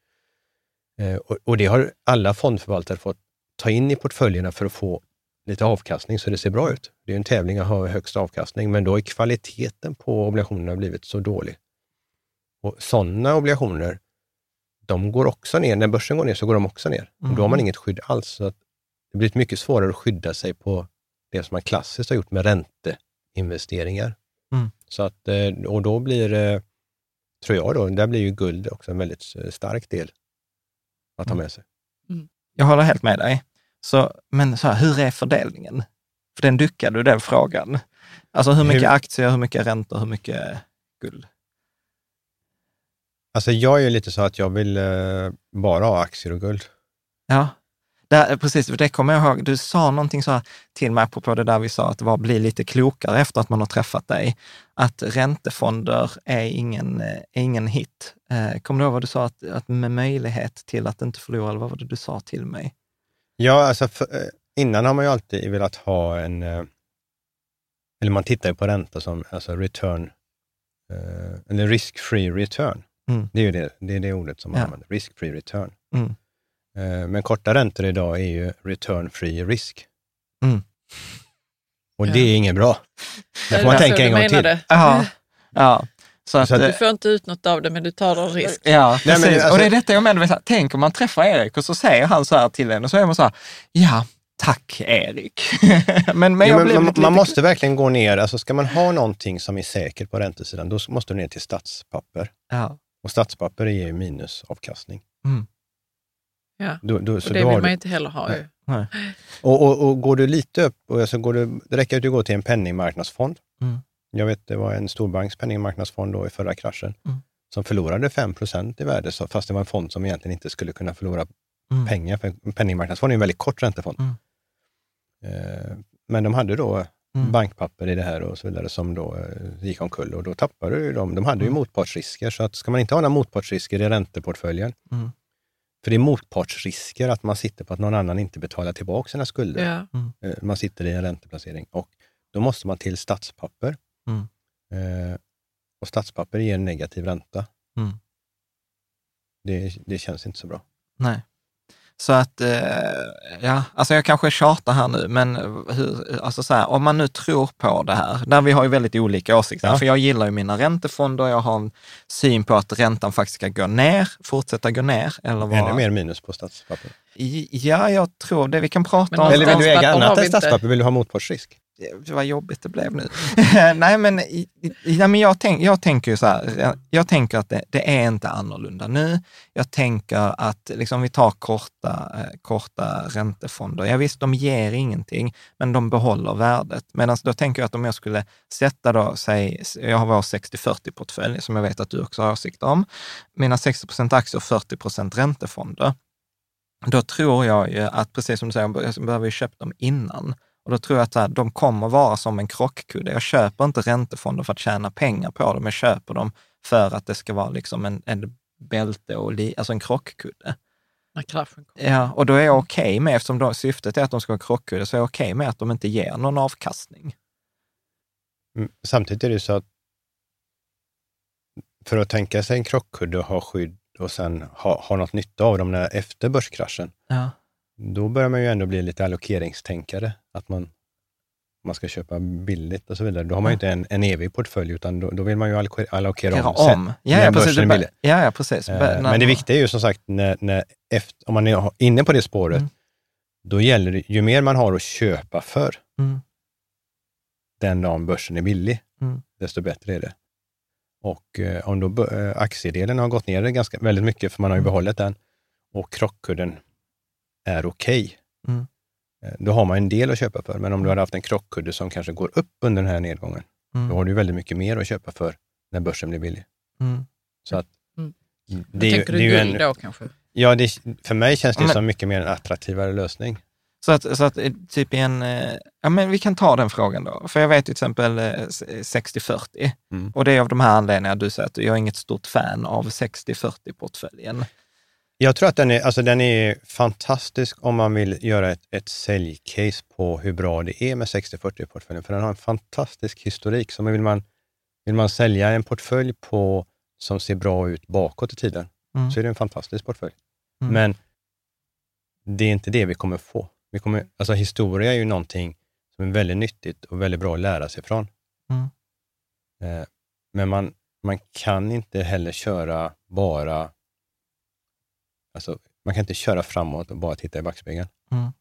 Eh, och, och, det har alla fondförvaltare fått ta in i portföljerna för att få lite avkastning så det ser bra ut. Det är en tävling att ha högst avkastning, men då är kvaliteten på obligationerna blivit så dålig. Och Sådana obligationer, de går också ner. När börsen går ner så går de också ner. Mm. Och då har man mm. inget skydd alls. Så det blir mycket svårare att skydda sig på det som man klassiskt har gjort med ränteinvesteringar. Mm. Så att, eh, och då blir det, tror jag, då, där blir ju guld också en väldigt eh, stark del att ta mm. med sig. Mm. Jag håller helt med dig. Så, men så här, hur är fördelningen? För den duckade du den frågan. Alltså hur mycket hur... aktier, hur mycket räntor, hur mycket guld? Alltså jag är ju lite så att jag vill eh, bara ha aktier och guld. Ja, det, precis. Det kommer jag ihåg. Du sa någonting så till mig apropå det där vi sa att det var bli lite klokare efter att man har träffat dig. Att räntefonder är ingen, är ingen hit. Eh, kommer du ihåg vad du sa? Att, att med möjlighet till att inte förlora, eller vad var det du sa till mig? Ja, alltså för, eh, innan har man ju alltid velat ha en, eh, eller man tittar ju på ränta som alltså return, eh, eller risk-free return. Mm. Det är ju det, det, är det ordet som man ja. använder, risk-free return. Mm. Men korta räntor idag är ju return-free risk. Mm. Och det är inget bra. Det får man tänka en gång till. Ja. ja. Så att, så att, du får inte ut något av det, men du tar en risk. Ja, precis. Nej, alltså, och det är detta jag menar, tänk om man träffar Erik och så säger han så här till en och så är man så här, ja, tack Erik. men, men, jo, men man, man måste verkligen gå ner, alltså ska man ha någonting som är säkert på räntesidan, då måste du ner till statspapper. Ja. Och statspapper ger ju minusavkastning. Mm. Ja, då, då, och det vill man ju inte heller ha. Nej. Nej. Och, och, och, går du lite upp, och alltså går du, det räcker att du går till en penningmarknadsfond. Mm. Jag vet, det var en storbanks penningmarknadsfond då i förra kraschen, mm. som förlorade 5% i värde, fast det var en fond som egentligen inte skulle kunna förlora mm. pengar, för penningmarknadsfond är en väldigt kort räntefond. Mm. Eh, men de hade då mm. bankpapper i det här och så vidare som då eh, gick omkull och då tappade ju de. De hade ju mm. motpartsrisker, så att ska man inte ha några motpartsrisker i ränteportföljen, mm. för det är motpartsrisker att man sitter på att någon annan inte betalar tillbaka sina skulder. Ja. Mm. Eh, man sitter i en ränteplacering och då måste man till statspapper. Mm. Eh, och statspapper ger negativ ränta. Mm. Det, det känns inte så bra. Nej. Så att, eh, ja, alltså jag kanske tjatar här nu, men hur, alltså så här, om man nu tror på det här, där vi har ju väldigt olika åsikter, ja. för jag gillar ju mina räntefonder, jag har en syn på att räntan faktiskt ska gå ner, fortsätta gå ner. Eller vara... Ännu mer minus på statspapper? Ja, jag tror det. Vi kan prata om... Eller vill du äga annat än statspapper? Vill du ha motpartsrisk? Vad jobbigt det blev nu. nej, men, nej, men jag, tänk, jag tänker ju så här, jag tänker att det, det, är inte annorlunda nu. Jag tänker att, liksom, vi tar korta, eh, korta räntefonder. Ja visst, de ger ingenting, men de behåller värdet. Medan då tänker jag att om jag skulle sätta då, säg, jag har vår 60-40-portfölj som jag vet att du också har åsikter om. Mina 60 procent aktier och 40 procent räntefonder. Då tror jag ju att, precis som du säger, jag behöver ju köpt dem innan. Och då tror jag att här, de kommer vara som en krockkudde. Jag köper inte räntefonder för att tjäna pengar på dem. Jag köper dem för att det ska vara liksom en, en bälte och li, alltså en krockkudde. Ja, och då är jag okej okay med, eftersom då, syftet är att de ska vara krockkudde, så är jag okej okay med att de inte ger någon avkastning. Mm, samtidigt är det så att för att tänka sig en krockkudde och ha skydd och sen ha, ha något nytta av dem när, efter börskraschen, ja då börjar man ju ändå bli lite allokeringstänkare. Att man, man ska köpa billigt och så vidare. Då har man ju inte en, en evig portfölj, utan då, då vill man ju allokera om, om. Ja, ja, precis, är ja, ja, precis. Eh, men det viktiga är ju som sagt, när, när efter, om man är inne på det spåret, mm. då gäller det, ju mer man har att köpa för, mm. den dagen börsen är billig, mm. desto bättre är det. Och eh, om då eh, aktiedelen har gått ner ganska, väldigt mycket, för man har ju mm. behållit den, och krockkudden är okej, okay, mm. Eh, då har man en del att köpa för. Men om du hade haft en krockkudde som kanske går upp under den här nedgången, mm. då har du väldigt mycket mer att köpa för när börsen blir billig. Mm. Så att, mm. det, tänker det du guld då kanske? Ja, det, för mig känns det men, som mycket mer en attraktivare lösning. Så att, så att eh, typ en, eh, ja men vi kan ta den frågan då. För jag vet till exempel 60-40 mm. och det är av de här anledningarna du säger att jag är inget stort fan av 60-40-portföljen. Jag tror att den är, alltså den är fantastisk om man vill göra ett, ett säljcase på hur bra det är med 60-40-portföljen, för den har en fantastisk historik. Så vill man, vill man sälja en portfölj på, som ser bra ut bakåt i tiden, mm. så är det en fantastisk portfölj. Mm. Men det är inte det vi kommer få. Vi kommer, alltså historia är ju någonting som är väldigt nyttigt och väldigt bra att lära sig från. Mm. Eh, men man, man kan inte heller köra bara Alltså, man kan inte köra framåt och bara titta i backspegeln. Mm.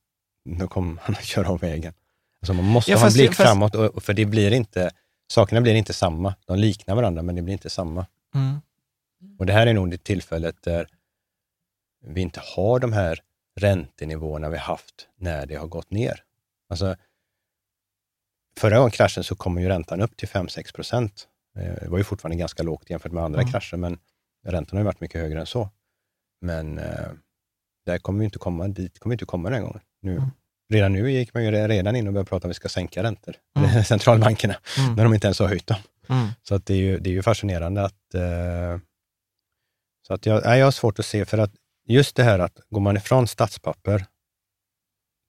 Då kommer man att köra av vägen. Alltså, man måste ja, ha en blick fast... framåt, och, för det blir inte, sakerna blir inte samma. De liknar varandra, men det blir inte samma. Mm. Och Det här är nog det tillfället där vi inte har de här räntenivåerna vi haft när det har gått ner. Alltså, förra gången kraschen så kom ju räntan upp till 5-6 procent. Eh, det var ju fortfarande ganska lågt jämfört med andra mm. krascher, men räntan har varit mycket högre än så. Men eh, det kommer ju inte komma dit, kommer inte komma den gången. Nu, mm. Redan nu gick man ju redan in och började prata om att vi ska sänka räntor, mm. centralbankerna, mm. när de inte ens har höjt dem. Mm. Så att det, är ju, det är ju fascinerande att... Eh, så att jag, jag har svårt att se, för att just det här att går man ifrån statspapper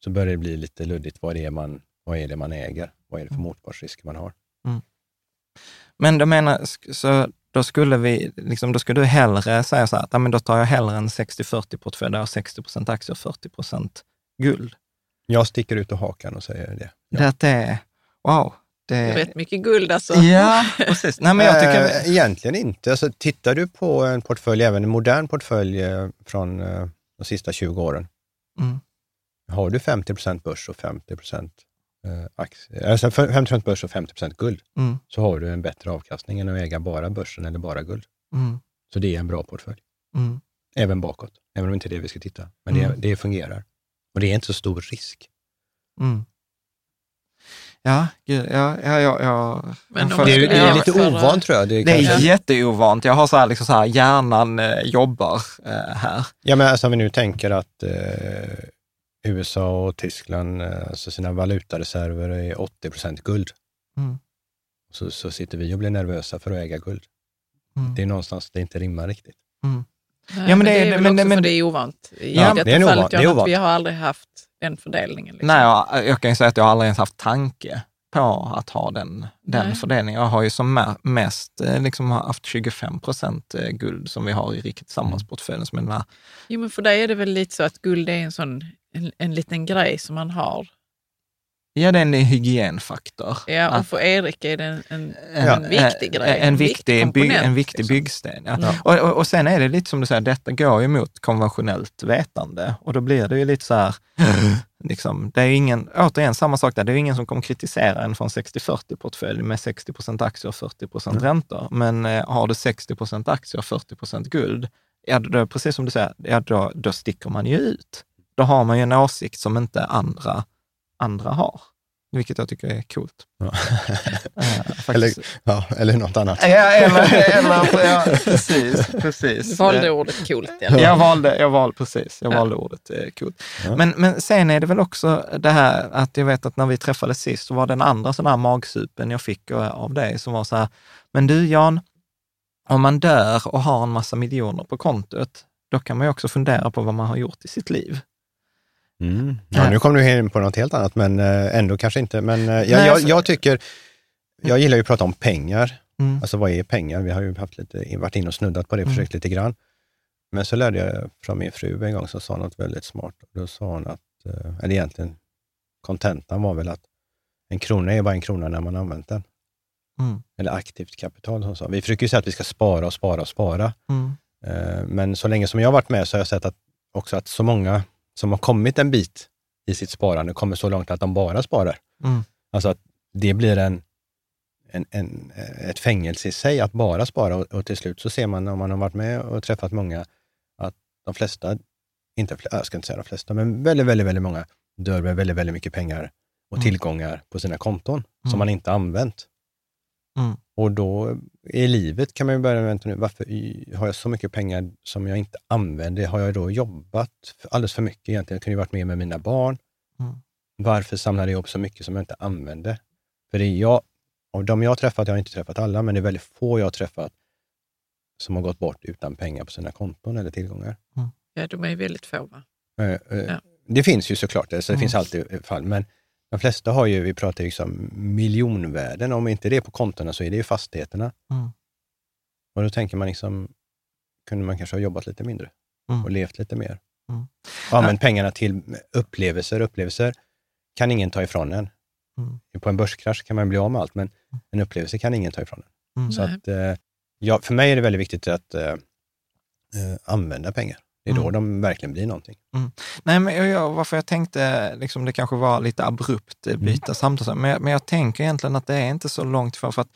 så börjar det bli lite luddigt. Vad är det man, vad är det man äger? Vad är det för mm. motpartsrisker man har? Mm. Men du menar, så då skulle, vi, liksom, då skulle du hellre säga så här, att ja, men då tar jag hellre en 60-40 portfölj där jag har 60 procent aktier och 40 procent guld. Jag sticker ut och hakan och säger det. Ja. Det är, wow. Det är rätt mycket guld alltså. Ja, precis. Nej, men jag tycker... Äh, egentligen inte. Alltså, tittar du på en portfölj, även en modern portfölj eh, från uh, de sista 20 åren, mm. har du 50 procent börs och 50 procent eh, aktier, alltså 50 börs och 50% guld, mm. så har du en bättre avkastning än att äga bara börsen eller bara guld. Mm. Så det är en bra portfölj. Mm. Även bakåt, även om det inte är det vi ska titta. Men det, mm. det fungerar. Och det är inte så stor risk. Mm. Ja, gud, ja, ja, ja, ja. Men det, är, det är lite ovant tror jag. Det är, det är jätteovant. Jag har så här, liksom så här hjärnan eh, jobbar eh, här. Ja, men alltså om vi nu tänker att eh, USA och Tyskland, eh, alltså sina valutareserver är 80 procent guld. Mm. Så, så sitter vi och blir nervösa för att äga guld. Mm. Det är någonstans det inte rimmar riktigt. Mm. Ja, men, det, är, men, också men, för det är ovant. I ja, detta det är fallet, ovant. Det är ovant. Vi har aldrig haft den fördelningen. Liksom. Nej, jag, jag kan ju säga att jag aldrig ens haft tanke på att ha den, den fördelningen. Jag har ju som mest eh, liksom haft 25 procent eh, guld som vi har i Rikets sammansportföljen. Jo, men för dig är det väl lite så att guld är en sån en, en liten grej som man har Ja, det är en hygienfaktor. Ja, och för Erik är det en, en, en viktig grej. En, en viktig, bygg, en viktig liksom. byggsten. Ja. Ja. Och, och, och, sen är det lite som du säger, detta går ju mot konventionellt vetande och då blir det ju lite så här, liksom, det är ingen, återigen samma sak där, det är ingen som kommer kritisera en från 60-40-portfölj med 60 procent aktier och 40 procent mm. räntor. Men eh, har du 60 procent aktier och 40 procent guld, ja, då, precis som du säger, ja, då, då sticker man ju ut. Då har man ju en åsikt som inte andra andra har. Vilket jag tycker är coolt. Ja. Äh, eller, ja, eller något annat. Ja, eller, eller, ja, precis, precis. Du valde ordet coolt. Ja. Jag valde, jag valde, precis, jag valde ordet eh, coolt. Ja. Men, men sen är det väl också det här att jag vet att när vi träffades sist så var den andra sån här magsupen jag fick av dig som var så här, men du Jan, om man dör och har en massa miljoner på kontot, då kan man ju också fundera på vad man har gjort i sitt liv. Mm. Ja, nu kom du in på något helt annat, men eh, ändå kanske inte. Men eh, jag, jag, alltså- jag tycker, jag gillar ju att prata om pengar. Mm. Alltså vad är pengar? Vi har ju haft lite, varit inne och snuddat på det, mm. försökt lite grann. Men så lärde jag från min fru en gång som sa något väldigt smart. Då sa hon att, eh, eller egentligen kontentan var väl att en krona är bara en krona när man har använt den. Mm. Eller aktivt kapital som hon sa. Vi försöker ju säga att vi ska spara och spara och spara. Mm. Men så länge som jag har varit med så har jag sett att också att så många som har kommit en bit i sitt sparande kommer så långt att de bara sparar. Mm. Alltså att det blir en, en, en, ett fängelse i sig att bara spara och, och, till slut så ser man om man har varit med och träffat många att de flesta, inte, jag ska inte säga de flesta, men väldigt, väldigt, väldigt många dör med väldigt, väldigt mycket pengar och mm. tillgångar på sina konton mm. som man inte använt. Mm. Och då i livet kan man ju börja med, varför har jag så mycket pengar som jag inte använder? Har jag då jobbat alldeles för mycket egentligen? Jag kunde ju varit med med mina barn. Mm. Varför samlade jag upp så mycket som jag inte använde? För det är jag, av de jag har träffat, jag har inte träffat alla, men det är väldigt få jag har träffat som har gått bort utan pengar på sina konton eller tillgångar. Mm. Ja, de är väldigt få va? Eh, eh, ja. Det finns ju såklart, så det mm. finns alltid fall, men de flesta har ju, vi pratar liksom miljonvärden, om inte det är på kontona så är det ju fastigheterna. Mm. Och då tänker man liksom, kunde man kanske ha jobbat lite mindre mm. och levt lite mer. Mm. Och använt pengarna till upplevelser. Upplevelser kan ingen ta ifrån en. Mm. På en börskrasch kan man bli av med allt, men mm. en upplevelse kan ingen ta ifrån en. Mm. Så att, eh, ja, för mig är det väldigt viktigt att eh, eh använda pengar. Det är då mm. de verkligen blir någonting. Mm. Nej, men jag, varför jag tänkte, liksom, det kanske var lite abrupt eh, byta mm. samtal, men, men jag tänker egentligen att det är inte så långt ifrån, för att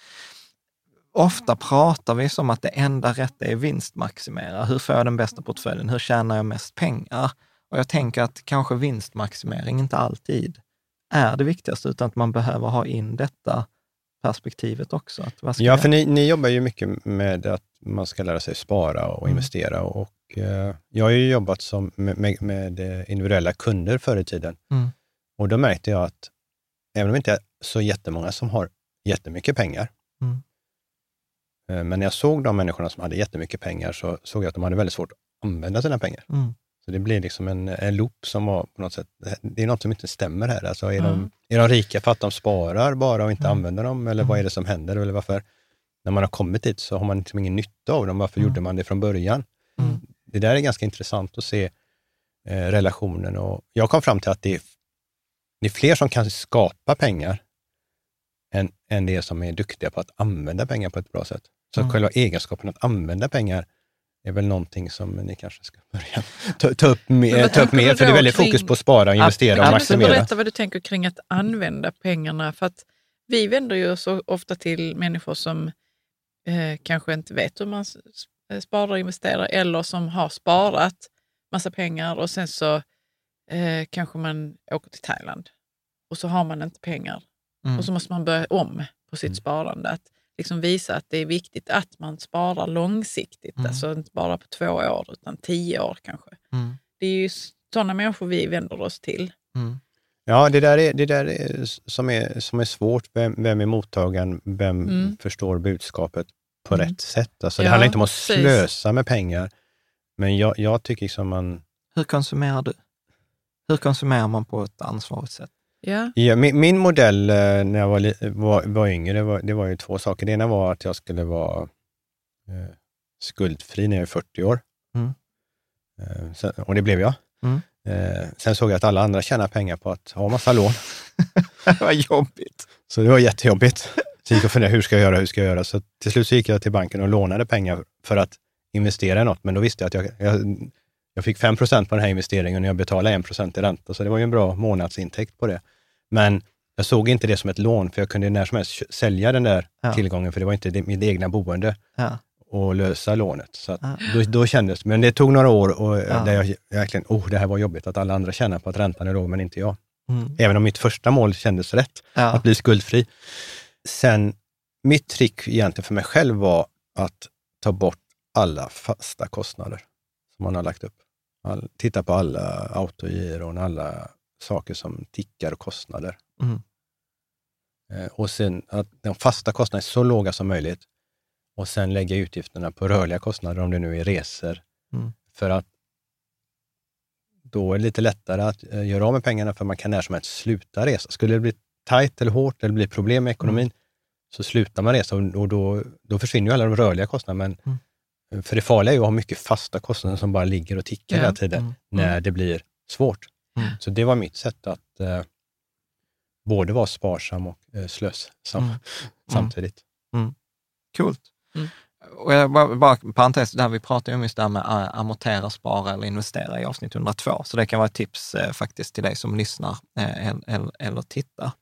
ofta pratar vi som att det enda rätta är vinstmaximera. Hur får jag den bästa portföljen? Hur tjänar jag mest pengar? Och jag tänker att kanske vinstmaximering inte alltid är det viktigaste, utan att man behöver ha in detta perspektivet också. ja, för ni, ni, jobbar ju mycket med att man ska lära sig spara och mm. investera och jag har ju jobbat som, med, med, eh, individuella kunder förr i tiden. Mm. Och då märkte jag att även om det inte är så jättemånga som har jättemycket pengar, mm. eh, men när jag såg de människorna som hade jättemycket pengar så såg jag att de hade väldigt svårt att använda sina pengar. Mm. Så det blir liksom en, en loop som var på något sätt, det är något som inte stämmer här. Alltså är, de, är de rika för att de sparar bara och inte mm. använder dem, eller vad är det som händer? Eller varför, när man har kommit dit så har man liksom ingen nytta av dem. Varför gjorde man det från början? Det där är ganska intressant att se eh, relationen. Och jag kom fram till att det är, det är fler som kan skapa pengar än, än det som är duktiga på att använda pengar på ett bra sätt. Så mm. själva egenskapen att använda pengar är väl någonting som ni kanske ska börja ta, ta upp, mer, ta upp mer, för det är väldigt kring, fokus på att spara, investera och maximera. Berätta vad du tänker kring att använda pengarna. För att vi vänder ju oss ofta till människor som eh, kanske inte vet hur man sparar och investerar eller som har sparat massa pengar och sen så eh, kanske man åker till Thailand och så har man inte pengar. Mm. Och så måste man börja om på sitt mm. sparande. Att liksom visa att det är viktigt att man sparar långsiktigt. Mm. Alltså inte bara på två år utan tio år kanske. Mm. Det är ju sådana människor vi vänder oss till. Mm. Ja, det där är det där är, som, är, som är svårt. Vem, vem är mottagaren? Vem mm. förstår budskapet på mm. rätt sätt? Alltså, det handlar inte om att slösa precis. med pengar, men jag, jag tycker liksom man... Hur konsumerar du? Hur konsumerar man på ett ansvarigt sätt? Ja. ja min, min, modell eh, när jag var, var, var yngre, det var, det var ju två saker. Det ena var att jag skulle vara eh, skuldfri när jag är 40 år. Mm. Eh, så, och det blev jag. Mm. Eh, sen såg jag att alla andra tjänar pengar på att ha massa lån. det var jobbigt. Så det var jättejobbigt. Så jag gick och funderade, hur ska jag göra, hur ska jag göra? Så till slut så gick jag till banken och lånade pengar för att investera i något, men då visste jag att jag, jag, jag fick 5% på den här investeringen och jag betalade 1 i ränta, så det var ju en bra månadsintäkt på det. Men jag såg inte det som ett lån, för jag kunde när som helst sälja den där ja. tillgången, för det var inte det, mitt egna boende. Ja och lösa lånet. Så ah. då, då kändes Men det tog några år och där jag verkligen, oh, det här var jobbigt att alla andra tjänar på att räntan är låg, men inte jag. Mm. Även om mitt första mål kändes rätt, ja. att bli skuldfri. Sen, mitt trick egentligen för mig själv var att ta bort alla fasta kostnader som man har lagt upp. All, titta på alla autogiron, alla saker som tickar och kostnader. Mm. Eh, och sen att de fasta kostnaderna är så låga som möjligt och sen lägga utgifterna på rörliga kostnader, om det nu är resor. Mm. För att då är det lite lättare att uh, göra av med pengarna, för man kan när som helst sluta resa. Skulle det bli tajt eller hårt eller bli problem med ekonomin, mm. så slutar man resa och, då, då försvinner ju alla de rörliga kostnaderna. Men, mm. Eh, för det farliga är ju att ha mycket fasta kostnader som bara ligger och tickar ja. hela tiden, mm. när mm. det blir svårt. Mm. Så det var mitt sätt att uh, både vara sparsam och uh, slösam samtidigt. Coolt. Och jag bara, bara parentes, där vi pratade om just det här med eh, amortera, spara eller investera i avsnitt 102. Så det kan vara ett tips eh, faktiskt till dig som lyssnar eh, eller, eller tittar.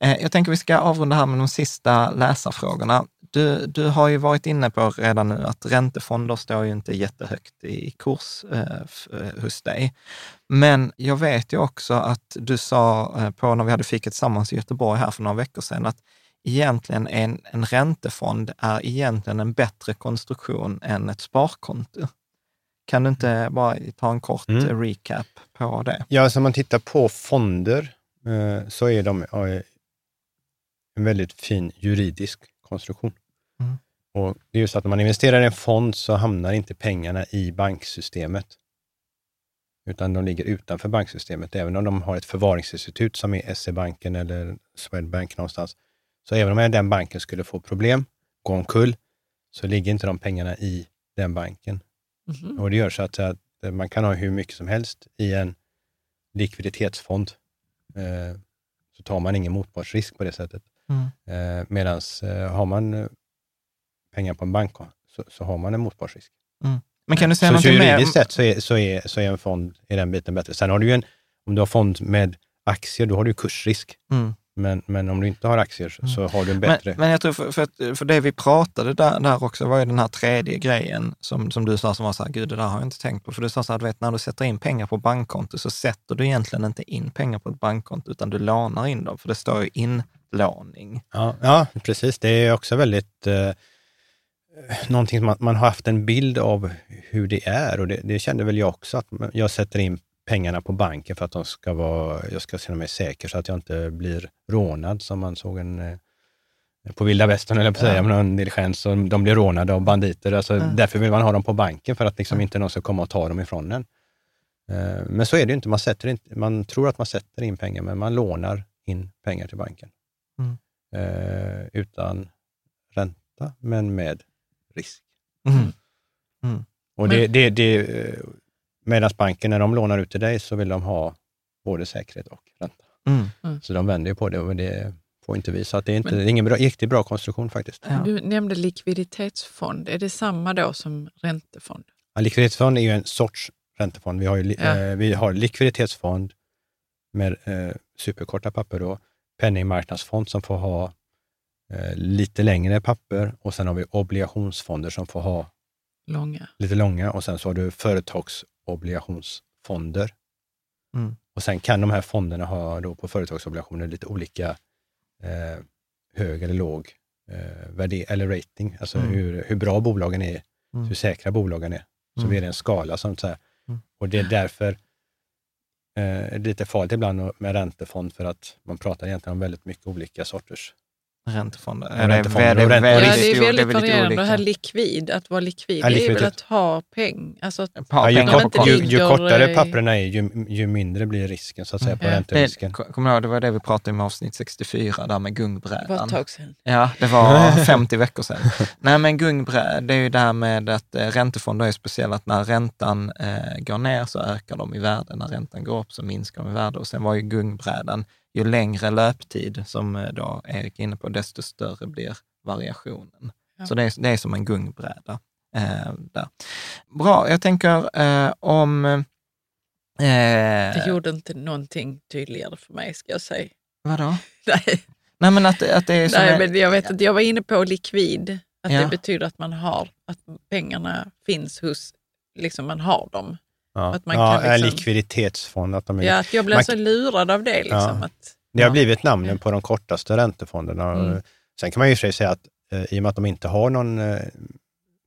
Eh, jag tänker vi ska avrunda här med de sista läsarfrågorna. Du, du har ju varit inne på redan nu att räntefonder står ju inte jättehögt i kurs eh, eh, hos dig. Men jag vet ju också att du sa eh, på när vi hade fikat tillsammans i Göteborg här för några veckor sedan att egentligen en, en räntefond är egentligen en bättre konstruktion än ett sparkonto. Kan du inte bara ta en kort mm. recap på det? Ja, alltså om man tittar på fonder eh, så är de eh, en väldigt fin juridisk konstruktion. Mm. Och det är ju så att när man investerar i en fond så hamnar inte pengarna i banksystemet, utan de ligger utanför banksystemet. Även om de har ett förvaringsinstitut som är SE-banken eller Swedbank någonstans, så även om den banken skulle få problem, gå omkull, så ligger inte de pengarna i den banken. Mm. Och Det gör så att, att, man kan ha hur mycket som helst i en likviditetsfond. Eh, så tar man ingen motpartsrisk på det sättet. Mm. Eh, Medan eh, har man eh, pengar på en bank så, så har man en motpartsrisk. Mm. Men kan du säga så, så juridiskt sett så är, så, är, så är en fond i den biten bättre. Sen har du ju en, om du har fond med aktier, då har du kursrisk. Mm. Men, men om du inte har aktier så, så har du en bättre... Men, men jag tror, för, för, för det vi pratade där, där också var ju den här tredje grejen som, som du sa som var så här, gud det där har jag inte tänkt på. För du sa så här, du vet när du sätter in pengar på bankkonto så sätter du egentligen inte in pengar på ett bankkonto utan du lånar in dem, för det står ju inlåning. Ja, ja precis. Det är också väldigt eh, någonting som man, man, har haft en bild av hur det är och det, det kände väl jag också, att jag sätter in pengarna på banken för att de ska vara, jag ska känna mig säker så att jag inte blir rånad som man såg en eh, på vilda västern, eller på att säga, med någon diligens, och de blir rånade av banditer. Alltså, ja. Därför vill man ha dem på banken, för att liksom inte någon ska komma och ta dem ifrån en. Eh, men så är det inte. Man, sätter inte. man tror att man sätter in pengar, men man lånar in pengar till banken. Mm. Eh, utan ränta, men med risk. Mm. Mm. Och det, det, det, Medan banken, när de lånar ut till dig, så vill de ha både säkerhet och ränta. Mm. Mm. Så de vänder ju på det och det får inte vi. Så att det är, inte, Men, det är ingen bra, riktigt bra konstruktion faktiskt. Ja. Du nämnde likviditetsfond. Är det samma då som räntefond? Ja, likviditetsfond är ju en sorts räntefond. Vi har, ju, ja. eh, vi har likviditetsfond med eh, superkorta papper då, penningmarknadsfond som får ha eh, lite längre papper och sen har vi obligationsfonder som får ha långa. lite långa och sen så har du företags obligationsfonder. Mm. Och sen kan de här fonderna ha då på företagsobligationer lite olika eh, hög eller låg eh, värde, eller rating, alltså mm. hur, hur bra bolagen är, mm. hur säkra bolagen är. Så mm. är det en skala. Sånt så mm. Och det är därför eh, lite farligt ibland med räntefond, för att man pratar egentligen om väldigt mycket olika sorters Räntefonder. Ja, räntefonder det, det, det, ja, det är väldigt varierande. Det här likvid, att vara likvid, ja, det är väl att ha peng. Alltså att ja, ju, kort, ju, ju kortare papperna är, ju, ju mindre blir risken så att säga, mm. på ja. ränterisken. Kommer du ihåg, det var det vi pratade om i avsnitt 64, där med gungbrädan. Det var ett tag sedan. Ja, det var 50 veckor sedan. Nej, men gungbräd, det är ju det här med att eh, räntefonder är speciella, att när räntan eh, går ner så ökar de i värde, när räntan går upp så minskar de i värde. Och sen var ju gungbrädan ju längre löptid, som eh, då Erik är inne på, desto större blir variationen. Ja. Så det är, det är som en gungbräda. Eh, där. Bra, jag tänker eh, om... Eh, det gjorde inte någonting tydligare för mig, ska jag säga. Vadå? Nej. Nej, men att, att det är Nej, en, men jag vet att jag var inne på likvid, att ja. det betyder att man har, att pengarna finns hos, liksom man har dem. Ja, att man ja kan liksom, likviditetsfond. Att de är, ja, att jag blev man, så lurad av det. Liksom, ja. att, det har blivit namnen på de kortaste räntefonderna. Mm. Sen kan man ju säga att eh, i och med att de inte har någon eh,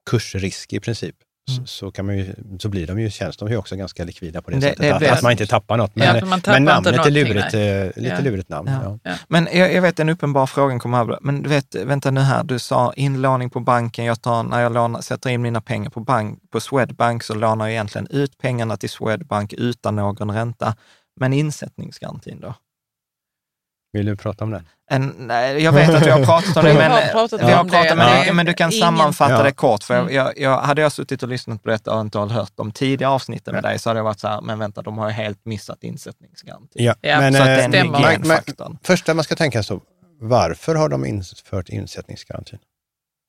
kursrisk i princip, Mm. Så, kan man ju, så blir de ju, känns de ju också ganska likvida på det, det sättet. Det, att, att, man inte tappar något. Men, ja, men namnet är lurigt, eh, lite ja. lurigt namn. Ja. Ja. Men jag, jag, vet en uppenbar fråga kommer här. Men du vet, vänta nu här, du sa inlåning på banken. Jag tar, när jag lånar, sätter in mina pengar på, bank, på Swedbank så lånar jag egentligen ut pengarna till Swedbank utan någon ränta. Men insättningsgarantin då? Vill du prata om det? En, nej, jag vet att vi har pratat om det, men, vi har pratat, vi har pratat men, det, men du kan ingen... sammanfatta det kort. För jag, jag, jag, hade jag suttit och lyssnat på detta och inte hört de tidigare avsnitten med dig så hade jag varit så här, men vänta, de har ju helt missat insättningsgarantin. Ja, ja, men, så att det är en hygienfaktor. Första man ska tänka så, varför har de infört insättningsgarantin?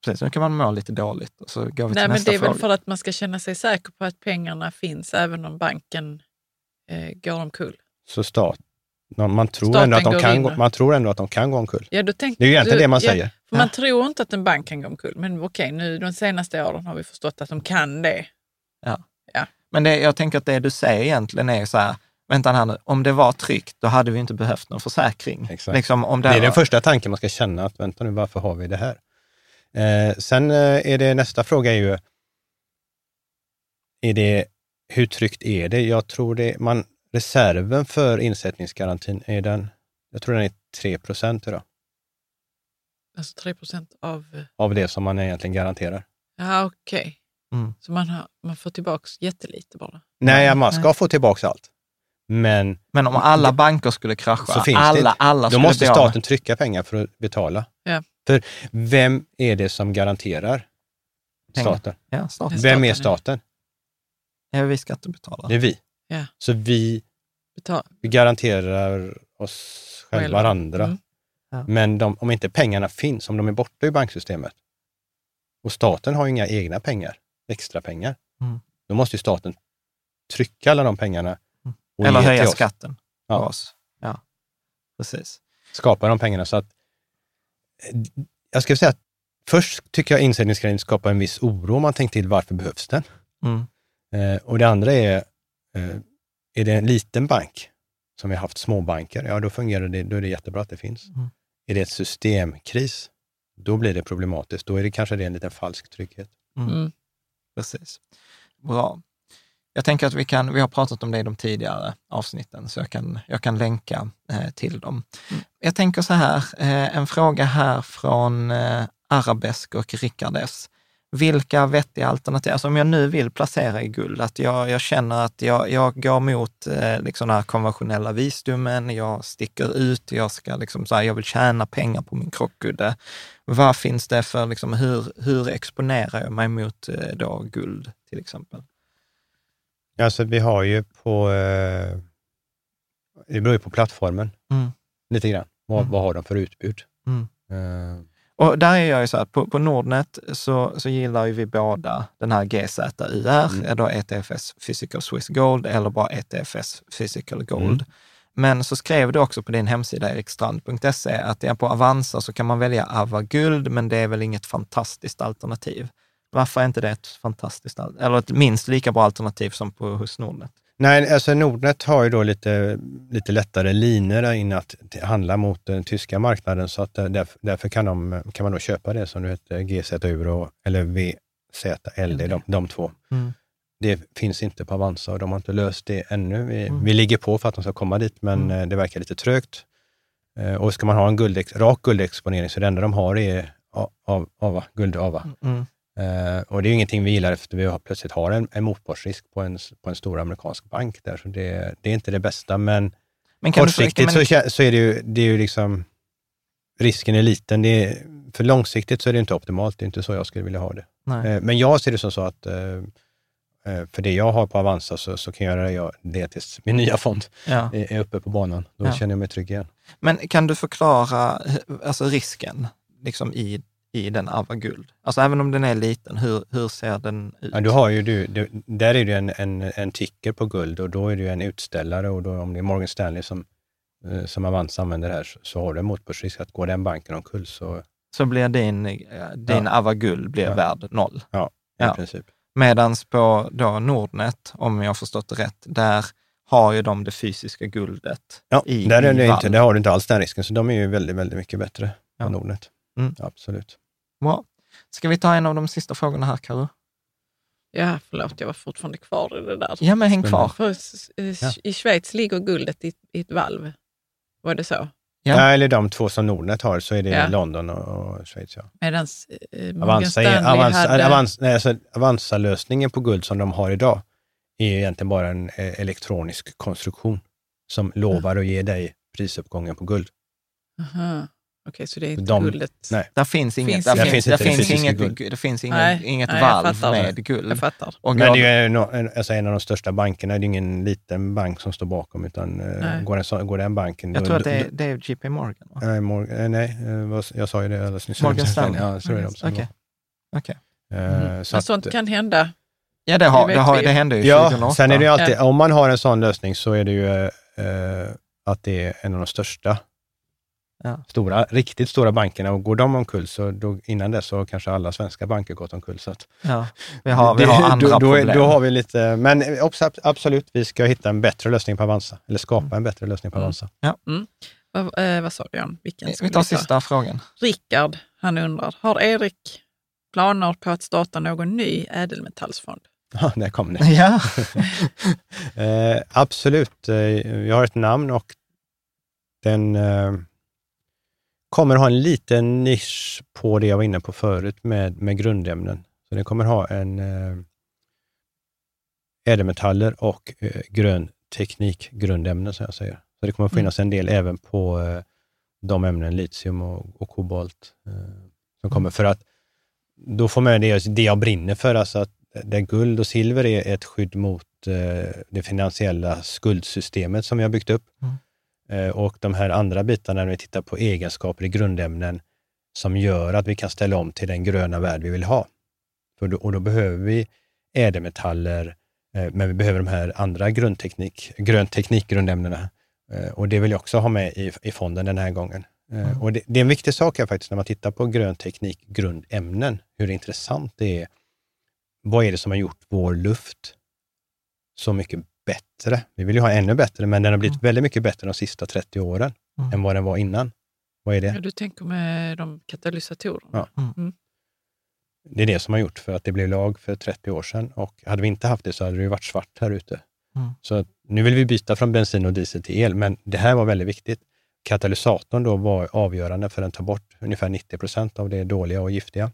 Precis, nu kan man må lite dåligt och så går vi till Nej, nästa men Det är fråga. väl för att man ska känna sig säker på att pengarna finns även om banken eh, går omkull. Så stat, man tror, ändå att de kan, gå, man tror ändå att de kan gå omkull. Ja, då tänk, det är ju egentligen du, det man säger. för Man tror inte att en bank kan gå omkull, men okej, nu de senaste åren har vi förstått att de kan det. Ja. ja. Men det, jag tänker att det du säger egentligen är så här, vänta här nu, om det var tryggt, då hade vi inte behövt någon försäkring. Exakt. Liksom, om det, det är var... den första tanken man ska känna, att vänta nu, varför har vi det här? Eh, sen eh, är det nästa fråga är ju, är det, hur tryggt är det? Jag tror det, man, Reserven för insättningsgarantin, är den, jag tror den är 3 procent idag. Alltså 3 procent av? Eh, av det som man egentligen garanterar. Ja, okej. Okay. Mm. Så man, har, man får tillbaka jättelite bara? Nej, man ska Nej. få tillbaka allt. Men, men om alla banker skulle krascha, så finns alla, det alla då måste staten trycka pengar för att betala. Ja. För vem är det som garanterar staten? Ja, staten? Vem är staten? Ja, vi skattebetalare. Det är vi. Ja. Så vi, vi garanterar oss själva varandra. Mm. Ja. Men de, om inte pengarna finns, om de är borta ur banksystemet, och staten har ju inga egna pengar, extra pengar, mm. då måste ju staten trycka alla de pengarna. Mm. Eller höja skatten ja. på oss. Ja, precis. Skapa de pengarna så att... Jag ska säga att först tycker jag insättningsgarantin skapar en viss oro om man tänker till varför behövs den? Mm. Eh, och det andra är är det en liten bank, som vi har haft småbanker, ja då fungerar det, då är det jättebra att det finns. Mm. Är det ett systemkris, då blir det problematiskt. Då är det kanske det en liten falsk trygghet. Mm. Mm. Precis. Bra. Jag tänker att vi, kan, vi har pratat om det i de tidigare avsnitten, så jag kan, jag kan länka eh, till dem. Mm. Jag tänker så här, eh, en fråga här från eh, Arabesk och Rickard S vilka vettiga alternativ, alltså om jag nu vill placera i guld, att jag, jag känner att jag, jag går mot eh, liksom den här konventionella visdomen, jag sticker ut, jag ska liksom så här, jag vill tjäna pengar på min krockkudde. Vad finns det för, liksom, hur, hur exponerar jag mig mot eh, då guld till exempel? Alltså vi har ju på, eh, det beror ju på plattformen mm. lite grann. Vad, mm. vad har de för utbud? Mm. Uh, och där är jag ju så att på, på Nordnet så, så gillar ju vi båda den här GZUR, mm. då ETFS Physical Swiss Gold eller bara ETFS Physical Gold. Mm. Men så skrev du också på din hemsida erikstrand.se att på Avanza så kan man välja Ava Guld, men det är väl inget fantastiskt alternativ. Varför är inte det ett fantastiskt, eller ett minst lika bra alternativ som på hos Nordnet? Nej, alltså Nordnet har ju då lite, lite lättare linor in att handla mot den tyska marknaden, så att därför, därför kan, de, kan man då köpa det som du heter, GZ Euro eller VZLD, de, de två. Mm. Det finns inte på Avanza och de har inte löst det ännu. Vi, mm. vi ligger på för att de ska komma dit, men mm. det verkar lite trögt. Eh, och ska man ha en guld, rak guldexponering, så det enda de har är av, ava, guldava. Mm. Uh, och det är ingenting vi gillar efter vi har, plötsligt har en, en motpartsrisk på en, på en stor amerikansk bank där. Så det, det är inte det bästa, men, men kortsiktigt men... så, så är det ju, det är ju liksom, risken är liten. Det är, för långsiktigt så är det inte optimalt. Det är inte så jag skulle vilja ha det. Uh, men jag ser det som så att uh, för det jag har på Avanza så, så kan jag göra det tills min nya fond ja. är, är uppe på banan. Då ja. känner jag mig trygg igen. Men kan du förklara alltså risken liksom i i den Ava Guld? Alltså även om den är liten, hur, hur ser den ut? Ja, du har ju, du, du, där är det en, en, en ticker på guld och då är det en utställare och då, om det är Morgan Stanley som, eh, som Avanza använder det här så, så har du en motbörsrisk att går den banken omkull så... Så blir din, eh, din ja. Ava Guld blir ja. värd noll? Ja, i ja. princip. Medan på då Nordnet, om jag har förstått det rätt, där har ju de det fysiska guldet. Ja, i, där, är det inte, där har du inte alls den risken, så de är ju väldigt, väldigt mycket bättre på Nordnet. Mm. Absolut. Bra. Ska vi ta en av de sista frågorna här, Karo? Ja, förlåt, jag var fortfarande kvar i det där. Ja, men häng kvar. För, I Schweiz ligger guldet i, i ett valv. Var det så? Ja. ja. eller de två som Nordnet har, så är det ja. London och, och Schweiz. Ja. Medan eh, Avanza, Avanza, hade... Avanza, nej, alltså, Avanza-lösningen på guld som de har idag är egentligen bara en eh, elektronisk konstruktion som lovar att ge dig prisuppgången på guld. Aha. Okej, så det är inte de, guldet? Nej. Där finns inget, finns, där finns, finns, det finns inget, guld. det finns inget, nej, inget nej, valv med guld. Jag fattar. Och Men det är ju en, alltså en av de största bankerna, det är ingen liten bank som står bakom, utan eh, går den, går den banken... Jag tror att det är, det är JP Morgan. Va? Nej, Morgan, eh, nej, eh, jag sa ju det alldeles nyss. Morgan Stanley? Ja, så är det de Okej. Okay. Mm. Så Men sånt kan hända? Ja, det, har, det, har, det hände ju ja, 2008. Sen är det ju alltid, om man har en sån lösning så är det ju eh, att det är en av de största Ja. Stora, riktigt stora bankerna och går de omkull så då, innan dess så kanske alla svenska banker gått omkull. Så att, ja, vi har, vi har andra då, problem. Då har vi lite, men absolut, vi ska hitta en bättre lösning på Avanza, eller skapa mm. en bättre lösning på Avanza. Ja. Mm. Vad, eh, vad sa du Jan? Vilken vi tar sista frågan. Rickard, han undrar, har Erik planer på att starta någon ny ädelmetallsfond? Ja, där kom det. Ja. eh, absolut, eh, jag har ett namn och den eh, kommer ha en liten nisch på det jag var inne på förut med, med grundämnen. Så den kommer ha en eh, ädelmetaller och eh, grön teknik, grundämnen som jag säger. Så det kommer mm. finnas en del även på eh, de ämnen, litium och, och kobolt, eh, som kommer för att då får man det, det jag brinner för, alltså att där guld och silver är ett skydd mot eh, det finansiella skuldsystemet som vi har byggt upp. Mm. Eh, och de här andra bitarna, när vi tittar på egenskaper i grundämnen som gör att vi kan ställa om till den gröna värld vi vill ha. För då, och då behöver vi ädelmetaller, eh, men vi behöver de här andra grundteknik, grön teknikgrundämnena. Eh, och det vill jag också ha med i, i fonden den här gången. Mm. Och det, det, är en viktig sak här faktiskt när man tittar på grön teknik grundämnen, hur intressant det är. Vad är det som har gjort vår luft så mycket bättre. Vi vill ju ha ännu bättre, men den har blivit mm. väldigt mycket bättre de sista 30 åren mm. än vad den var innan. Vad är det? Ja, du tänker med de katalysatorerna? Ja. Mm. mm. Det är det som har gjort för att det blev lag för 30 år sedan och hade vi inte haft det så hade det ju varit svart här ute. Mm. Så nu vill vi byta från bensin och diesel till el, men det här var väldigt viktigt. Katalysatorn då var avgörande för att ta bort ungefär 90 procent av det dåliga och giftiga.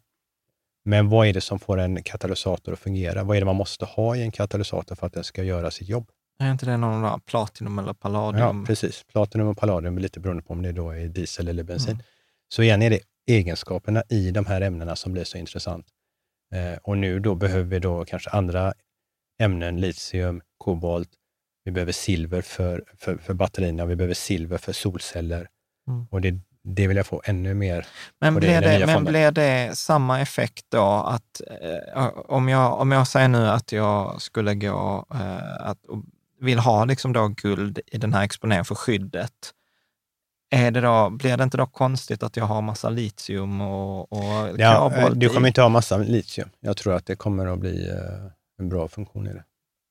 Men vad är det som får en katalysator att fungera? Vad är det man måste ha i en katalysator för att den ska göra sitt jobb? Är inte det någon där platinum eller palladium? Ja, precis. Platinum och palladium, lite beroende på om det då är diesel eller bensin. Mm. Så igen är det egenskaperna i de här ämnena som blir så intressant. Eh, och nu då behöver vi då kanske andra ämnen, litium, kobolt, vi behöver silver för, för, för batterierna, vi behöver silver för solceller. Mm. Och det det vill jag få ännu mer Men, blir det, men blir det samma effekt då att eh, om, jag, om jag säger nu att jag skulle gå eh, att, vill ha liksom då guld i den här exponeringen för skyddet, är det då, blir det inte då konstigt att jag har massa litium och, och ja, Du kommer inte ha massa litium. Jag tror att det kommer att bli eh, en bra funktion i det.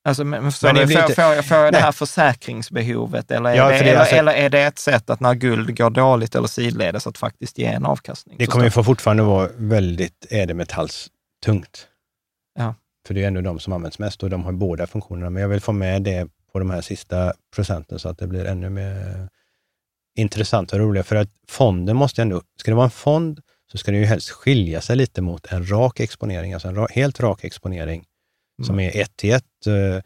Alltså, men, men får, inte... får, jag, får jag det här försäkringsbehovet eller är, ja, det, det, eller, alltså... eller är det ett sätt att när guld går dåligt eller sidledes att faktiskt ge en avkastning? Det kommer ju fortfarande vara väldigt ädelmetallstungt. Ja. För det är ändå de som används mest och de har båda funktionerna. Men jag vill få med det på de här sista procenten så att det blir ännu mer intressant och roligt. För att fonden måste ändå, ska det vara en fond så ska det ju helst skilja sig lite mot en rak exponering, alltså en helt rak exponering. Som är ett till ett eh,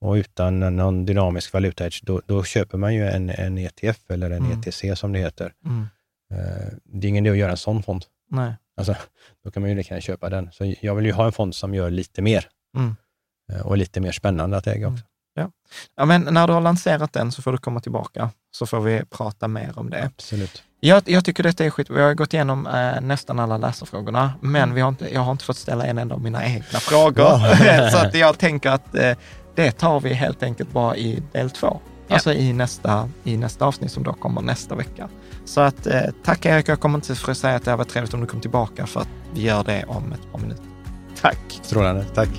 och utan någon dynamisk valuta då, då köper man ju en, en ETF eller en mm. ETC som det heter. Mm. Eh, det är ingen idé att göra en sån fond. Nej. Alltså, då kan man ju lika gärna köpa den. Så jag vill ju ha en fond som gör lite mer mm. Eh, och lite mer spännande att äga också. Ja. ja, men när du har lanserat den så får du komma tillbaka, så får vi prata mer om det. Absolut. Jag, jag tycker detta är skit. Vi har gått igenom eh, nästan alla läsarfrågorna, men mm. vi har inte, jag har inte fått ställa en enda av mina egna frågor. så att jag tänker att eh, det tar vi helt enkelt bara i del två. Ja. Alltså i nästa, i nästa avsnitt som då kommer nästa vecka. Så att eh, tack Erik, jag kommer inte för att säga att det var trevligt om du kom tillbaka för att vi gör det om ett par minuter. Tack! Strålande, tack!